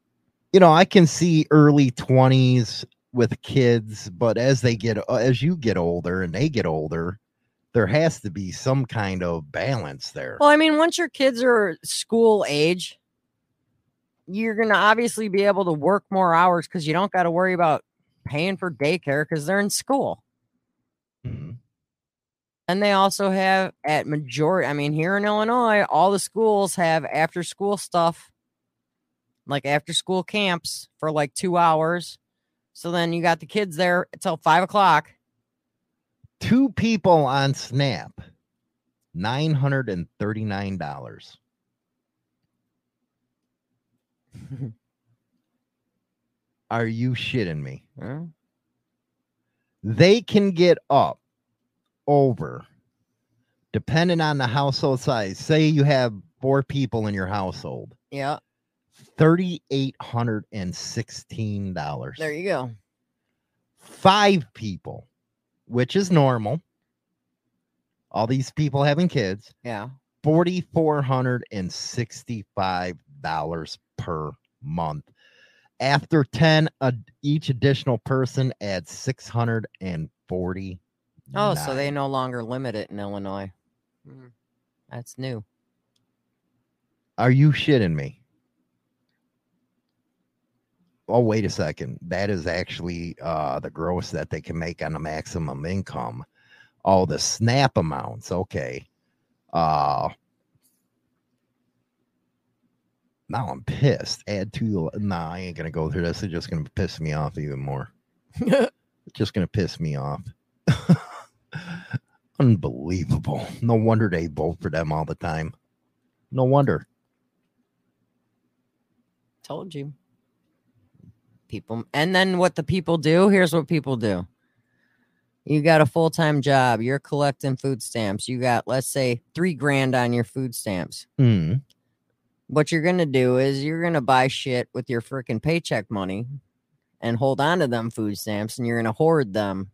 You know, I can see early 20s with kids, but as they get uh, as you get older and they get older, there has to be some kind of balance there. Well, I mean, once your kids are school age, you're gonna obviously be able to work more hours because you don't got to worry about paying for daycare because they're in school. And they also have at majority, I mean, here in Illinois, all the schools have after school stuff, like after school camps for like two hours. So then you got the kids there until five o'clock. Two people on Snap, $939. *laughs* Are you shitting me? Huh? they can get up over. Depending on the household size say you have four people in your household. Yeah, $3816 there you go. five people which is normal. All these people having kids. Yeah. $4465 per month. After 10 a, each additional person adds 640 Oh, so they no longer limit it in Illinois. Hmm, That's new. Are you shitting me? Oh, wait a second. That is actually uh the gross that they can make on the maximum income. Oh, the snap amounts. Okay. Uh now I'm pissed. Add to nah, I ain't gonna go through this. It's just gonna piss me off even more. *laughs* Just gonna piss me off. *laughs* Unbelievable. No wonder they vote for them all the time. No wonder. Told you. People, and then what the people do? Here's what people do. You got a full time job. You're collecting food stamps. You got, let's say, three grand on your food stamps. Mm. What you're gonna do is you're gonna buy shit with your freaking paycheck money, and hold on to them food stamps, and you're gonna hoard them,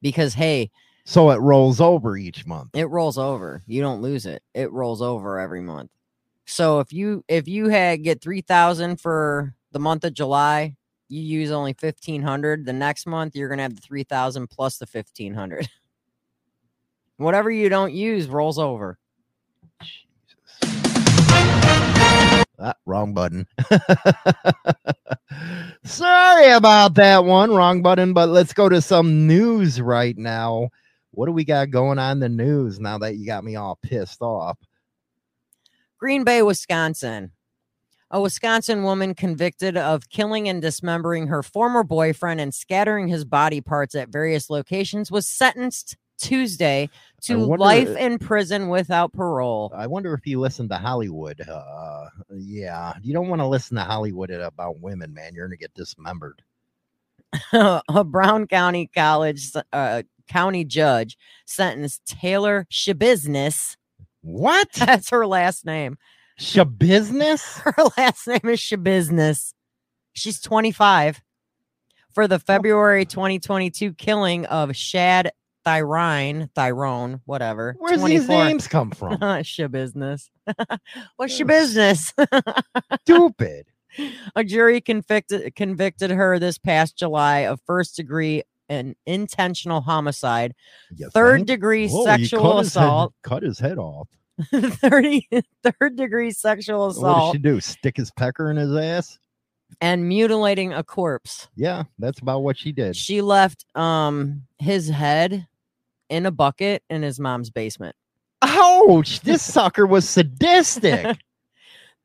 because hey, So it rolls over each month. it rolls over. You don't lose it. It rolls over every month. So if you if you had get three thousand for the month of July, you use only 1500. The next month, you're going to have the 3000 plus the 1500. *laughs* Whatever you don't use rolls over. Ah, wrong button. *laughs* Sorry about that one. Wrong button, but let's go to some news right now. What do we got going on in the news now that you got me all pissed off? Green Bay, Wisconsin. A Wisconsin woman convicted of killing and dismembering her former boyfriend and scattering his body parts at various locations was sentenced Tuesday to wonder- life in prison without parole. I wonder if you listen to Hollywood. Uh, yeah, you don't want to listen to Hollywood about women, man. You're gonna get dismembered. *laughs* a Brown County College uh, county judge sentenced Taylor Schabusiness. What? *laughs* That's her last name. Shabusiness? *laughs* Her last name is Schabusiness. She's 25 for the February 2022 killing of Shad Thyrine, Thyrone, whatever. Where's these 24. names come from? *laughs* Shabusiness. What's your business? Stupid. A jury convicted convicted her this past July of first degree and intentional homicide, You third think? degree Whoa, sexual cut his head- assault, cut his head off. *laughs* 30 third degree sexual assault. What did she do? Stick his pecker in his ass? and mutilating a corpse. Yeah, that's about what she did. She left um his head in a bucket in his mom's basement. Ouch! This sucker was sadistic. *laughs*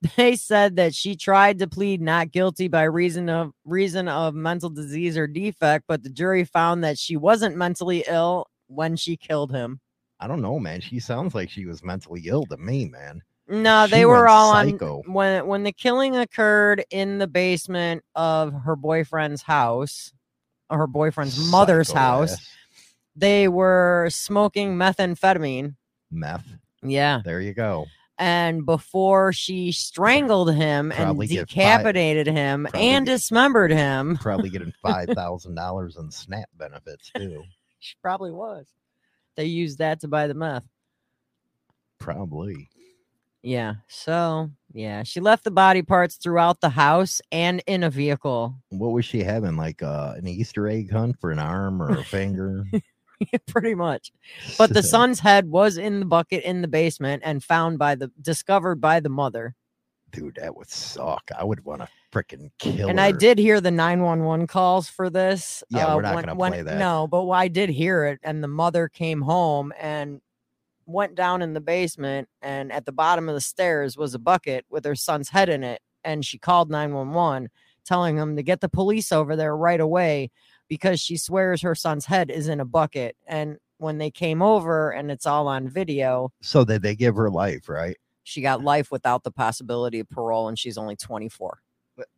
*laughs* They said that she tried to plead not guilty by reason of reason of mental disease or defect, but the jury found that she wasn't mentally ill when she killed him. I don't know, man. She sounds like she was mentally ill to me, man. No, She they were all psycho. on when when the killing occurred in the basement of her boyfriend's house, or her boyfriend's mother's Psycho house. ass. They were smoking methamphetamine. Meth. Yeah. There you go. And before she strangled him Probably and decapitated him and get- dismembered him, *laughs* Probably getting *laughs* five thousand dollars in SNAP benefits too. she probably was. They used that to buy the meth. Probably. Yeah. So, yeah, she left the body parts throughout the house and in a vehicle. What was she having? Like uh, an Easter egg hunt for an arm or a finger? *laughs* *laughs* Pretty much. But the *laughs* son's head was in the bucket in the basement and found by the discovered by the mother. dude, that would suck. I would want to freaking kill And I did hear the 911 calls for this. uh, Yeah, we're not when- gonna when- play that. No, but I did hear it. And the mother came home and went down in the basement. And at the bottom of the stairs was a bucket with her son's head in it. And she called 911, telling them to get the police over there right away because she swears her son's head is in a bucket. And when they came over and it's all on video, So that they give her life, right? she got life without the possibility of parole. And she's only 24.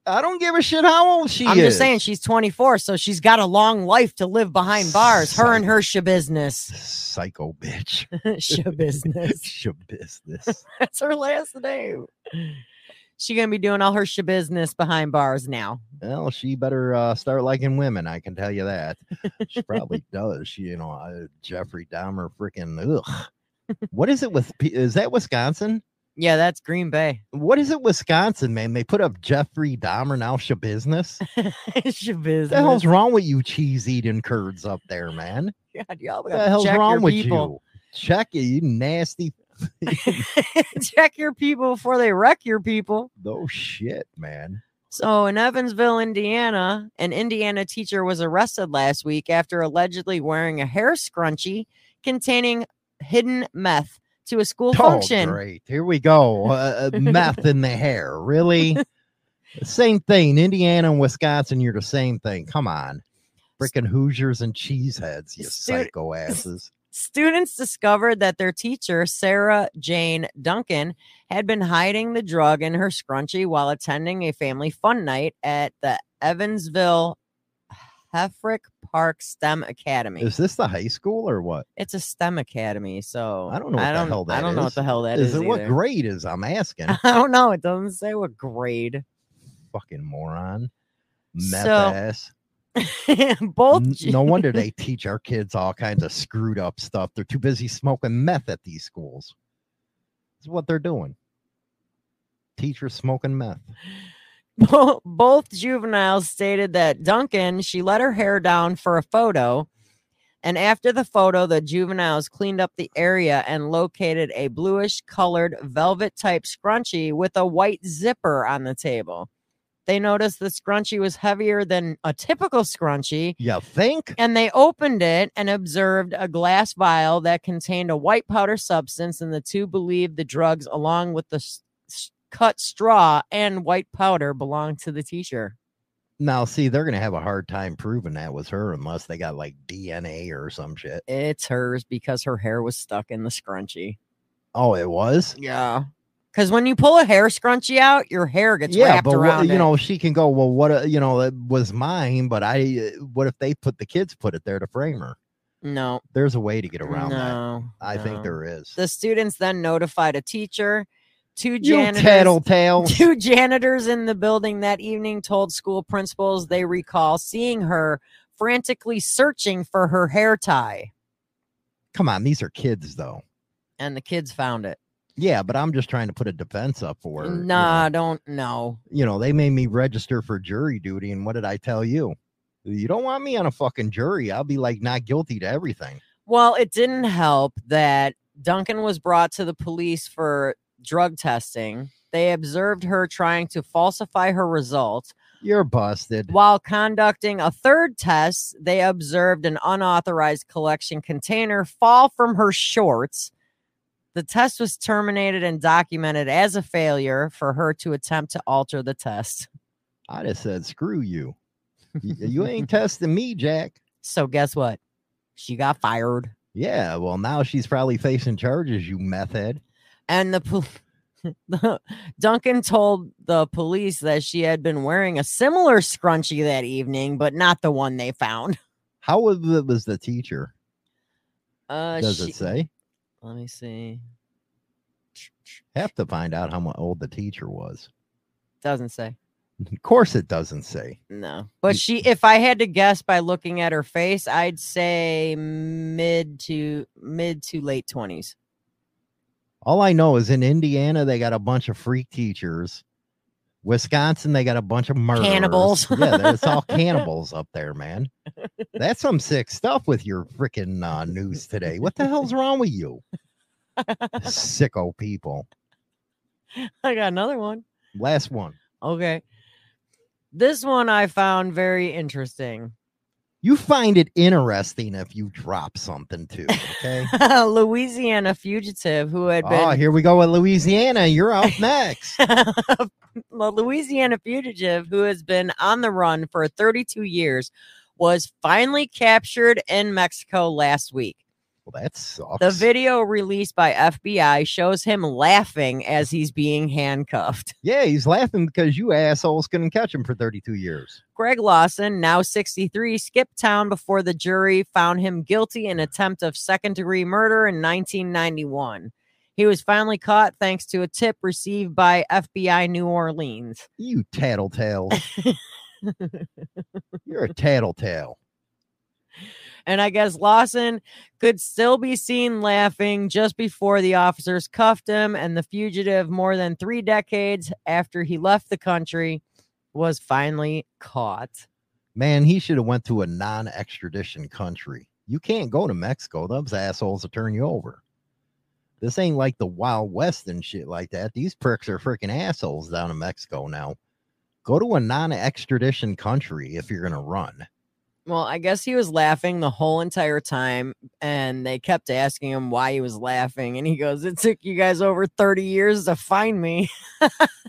I don't give a shit how old she is. I'm just saying she's 24, so she's got a long life to live behind bars. Her and her shabusiness. Psycho bitch. *laughs* shabusiness. *laughs* Shabusiness. *laughs* That's her last name. She gonna be doing all her shabusiness behind bars now. Well, she better uh, start liking women. I can tell you that. She probably *laughs* does. She, you know, uh, Jeffrey Dahmer, freaking ugh. What is it with? Is that Wisconsin? Yeah, that's Green Bay. What is it, Wisconsin, man? They put up Jeffrey Dahmer now. Shabusiness. shabusiness. *laughs* What the hell's wrong with you, cheese eating curds up there, man? God, y'all What the hell's wrong with people. you? Check it, you nasty. *laughs* check your people before they wreck your people. No shit, man. So in Evansville, Indiana, an Indiana teacher was arrested last week after allegedly wearing a hair scrunchie containing hidden meth to a school Oh, function. great. Here we go. Uh, uh, meth in the hair. Really? *laughs* same thing. Indiana and Wisconsin, you're the same thing. Come on. Freaking Hoosiers and cheeseheads, you Stu- psycho asses. Students discovered that their teacher, Sarah Jane Duncan, had been hiding the drug in her scrunchie while attending a family fun night at the Evansville Heffrick Park STEM Academy. Is this the high school or what? it's a STEM academy, so I don't know what I don't, hell I don't know what the hell that is is. it what grade is? I'm asking. *laughs* I don't know. It doesn't say what grade. Fucking moron. Meth So- ass. *laughs* Both N- no wonder they *laughs* teach our kids all kinds of screwed up stuff. They're too busy smoking meth at these schools. This is what they're doing. Teachers smoking meth. *laughs* Both juveniles stated that Duncan, she let her hair down for a photo. And after the photo, the juveniles cleaned up the area and located a bluish colored velvet type scrunchie with a white zipper on the table. They noticed the scrunchie was heavier than a typical scrunchie You think? and they opened it and observed a glass vial that contained a white powder substance and the two believed the drugs along with the s- s- cut straw and white powder belonged to the teacher Now, see, they're gonna have a hard time proving that was her unless they got like DNA or some shit. it's hers because her hair was stuck in the scrunchie Oh, it was. yeah because when you pull a hair scrunchie out your hair gets yeah, wrapped but around what, you know, she can go. Well, what? uh, You know, it was mine, but I. uh, What if they put the kids put it there to frame her? no There's a way to get around that. no I think there is. the students then notified a teacher two you janitors tattletale. *laughs* Two janitors in the building that evening told school principals they recall seeing her frantically searching for her hair tie, Come on, these are kids though. and the kids found it. Yeah, but I'm just trying to put a defense up for her. you nah, know. don't know. You know, they made me register for jury duty, and what did I tell you? You don't want me on a fucking jury. I'll be like not guilty to everything. Well, it didn't help that Duncan was brought to the police for drug testing. They observed her trying to falsify her results. You're busted. While conducting a third test, they observed an unauthorized collection container fall from her shorts. The test was terminated and documented as a failure for her to attempt to alter the test. I just said, screw you. You ain't *laughs* testing me, Jack. So, guess what? She got fired. Yeah, well, now she's probably facing charges, you meth head. And the, pol- *laughs* Duncan told the police that she had been wearing a similar scrunchie that evening, but not the one they found. How was the, was the teacher? Uh, Does she- it say? Let me see. Have to find out how old the teacher was. Doesn't say. Of course, it doesn't say. No. But she if I had to guess by looking at her face, I'd say mid to mid to late 20s. All I know is in Indiana, they got a bunch of freak teachers. Wisconsin, they got a bunch of murderers. Cannibals. yeah, it's all *laughs* cannibals up there, man. That's some sick stuff with your freaking uh, news today. What the hell's wrong with you? Sicko people. *laughs* I got another one. Last one. Okay. This one I found very interesting. You find it interesting if you drop something too. Okay. *laughs* Louisiana fugitive who had ah, been oh, here we go with Louisiana. You're out next. *laughs* the Louisiana fugitive who has been on the run for 32 years was finally captured in Mexico last week. Well, that sucks. The video released by FBI shows him laughing as he's being handcuffed. *laughs* Yeah, he's laughing because you assholes couldn't catch him for 32 years. Greg Lawson, now 63, skipped town before the jury found him guilty in attempt of second degree murder in 1991. He was finally caught thanks to a tip received by FBI New Orleans. You tattletale. *laughs* You're a tattletale. And I guess Lawson could still be seen laughing just before the officers cuffed him, and the fugitive, more than three decades after he left the country, was finally caught. Man, he should have went to a non-extradition country. You can't go to Mexico. Those assholes will turn you over. This ain't like the Wild West and shit like that. These pricks are freaking assholes down in Mexico now. Go to a non-extradition country if you're gonna run. Well, I guess he was laughing the whole entire time, and they kept asking him why he was laughing, and he goes, "It took you guys over thirty years to find me."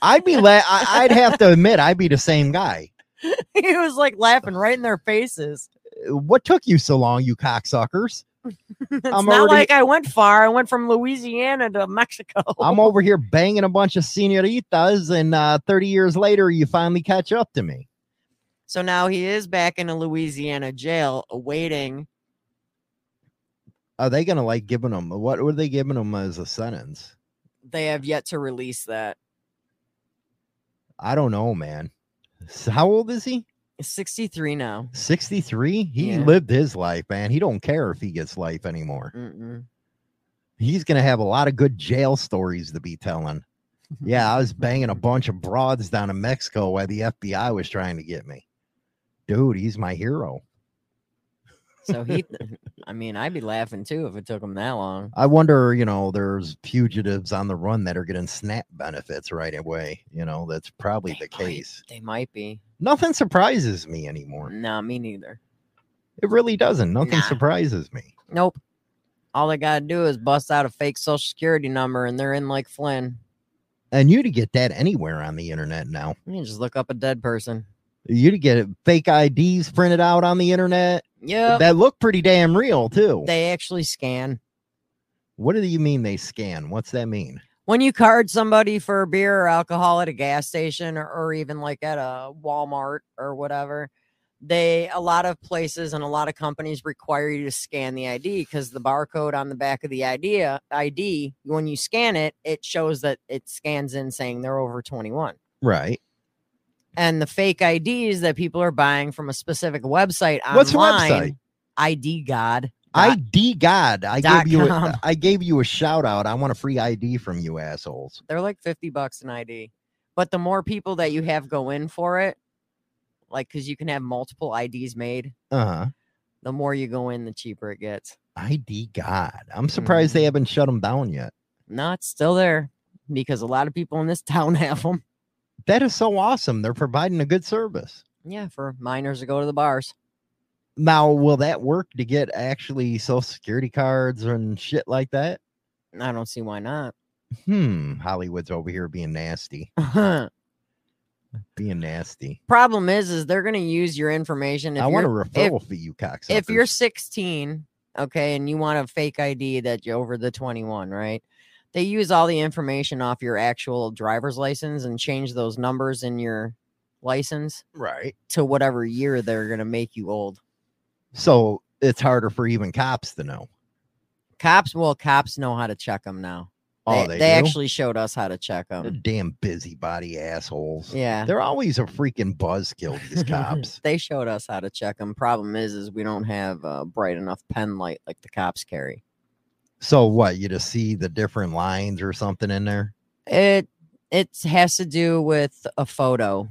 I'd be *laughs* la- I- I'd have to admit I'd be the same guy. *laughs* he was like laughing right in their faces. What took you so long, you cocksuckers? *laughs* It's I'm not already- like I went far. I went from Louisiana to Mexico. I'm over here banging a bunch of senoritas, and uh, 30 years later, you finally catch up to me. So now he is back in a Louisiana jail awaiting. Are they gonna like giving him what were they giving him as a sentence? They have yet to release that. I don't know, man. S- How old is he? 63 now. 63? He Yeah. lived his life, man. He don't care if he gets life anymore. Mm-mm. He's gonna have a lot of good jail stories to be telling. *laughs* Yeah, I was banging a bunch of broads down in Mexico while the FBI was trying to get me. Dude, he's my hero. So he, *laughs* *laughs* I mean, I'd be laughing too if it took him that long. I wonder, you know, there's fugitives on the run that are getting SNAP benefits right away. You know, that's probably They the might- case. They might be. Nothing surprises me anymore. Nah, me neither. It really doesn't. Nothing Nah. surprises me. Nope. All they gotta do is bust out a fake social security number and they're in like Flynn. And you to get that anywhere on the internet now. You just look up a dead person. You to get fake IDs printed out on the internet Yeah. that look pretty damn real too. They actually scan. what do you mean they scan? What's that mean? When you card somebody for beer or alcohol at a gas station or, or even like at a Walmart or whatever, they a lot of places and a lot of companies require you to scan the ID because the barcode on the back of the idea ID, when you scan it, it shows that it scans in saying they're over 21. Right. And the fake IDs that people are buying from a specific website online. What's the website? ID God. ID God. I gave you a. I gave you a shout out. I want a free ID from you assholes. They're like 50 bucks an ID. But the more people that you have go in for it, like because you can have multiple IDs made, Uh-huh. the more you go in, the cheaper it gets. ID God. I'm surprised Mm-hmm. they haven't shut them down yet. No, it's still there because a lot of people in this *laughs* town have them. That is so awesome. They're providing a good service. Yeah, for minors to go to the bars. Now, will that work to get actually social security cards and shit like that? I don't see why not. Hmm. Hollywood's over here being nasty. *laughs* Being nasty. Problem is, is they're gonna use your information. If I want a referral fee, you cocksuckers. if you're 16 okay and you want a fake id that you're over the 21 right they use all the information off your actual driver's license and change those numbers in your license right. to whatever year they're going to make you old So it's harder for even cops to know. cops well cops know how to check them now Oh, they, they, they actually showed us how to check They're them damn busybody assholes. yeah They're always a freaking buzzkill, these *laughs* cops. they showed us how to check them problem is is we don't have a bright enough pen light like the cops carry so what? You just see the different lines or something in there? It it has to do with a photo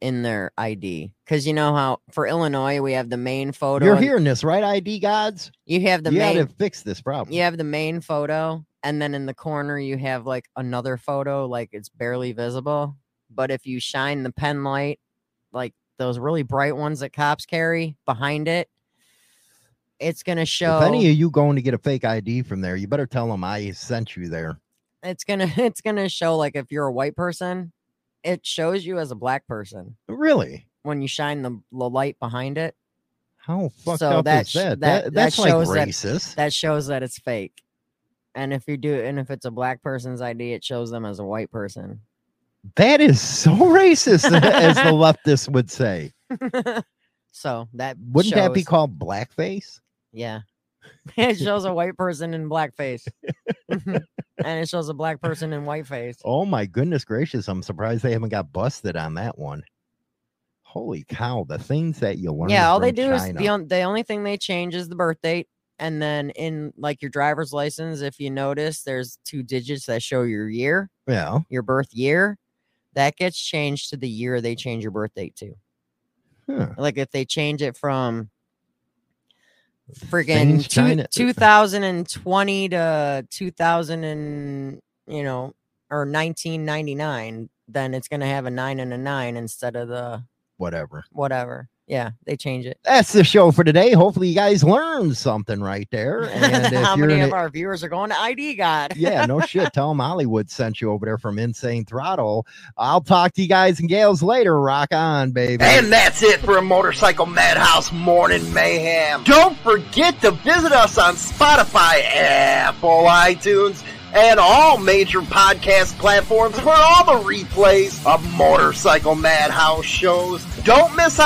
in their ID because you know how for Illinois we have the main photo. You're hearing this, right? ID gods? You have the you main. had to fix this problem. You have the main photo, and then in the corner you have like another photo, like it's barely visible. But if you shine the pen light, like those really bright ones that cops carry behind it, it's gonna show. If any of you going to get a fake ID from there, you better tell them I sent you there. it's gonna *laughs* it's gonna show like if you're a white person, it shows you as a black person. Really? when you shine the, the light behind it, How fucked So up that is that? that- that, that that's like shows that- racist. that shows that it's fake. And if you do and if it's a black person's ID, it shows them as a white person. that is so *laughs* racist, *laughs* as the leftists would say. so that Wouldn't that be called blackface? Yeah. *laughs* it shows a white person in blackface. Mm-hmm. and it shows a black person in whiteface. Oh my goodness gracious! I'm surprised they haven't got busted on that one. Holy cow! The things that you learn. Yeah, all they do is the, on, the only thing they change is the birth date. And then in like your driver's license, if you notice, there's two digits that show your year. yeah. your birth year, that gets changed to the year they change your birth date to. Huh. Like if they change it from freaking two, uh, 2020 to 2000 and you know or 1999, then it's gonna have a nine and a nine instead of the Whatever. whatever. Yeah, they change it. That's the show for today. Hopefully, you guys learned something right there. *laughs* And if How you're many of a- our viewers are going to ID God? yeah, no *laughs* shit. Tell them Hollywood sent you over there from Insane Throttle. I'll talk to you guys and gals later. Rock on, baby. And that's it for a Motorcycle Madhouse Morning Mayhem. Don't forget to visit us on Spotify, Apple, iTunes, and all major podcast platforms for all the replays of Motorcycle Madhouse shows. Don't miss out.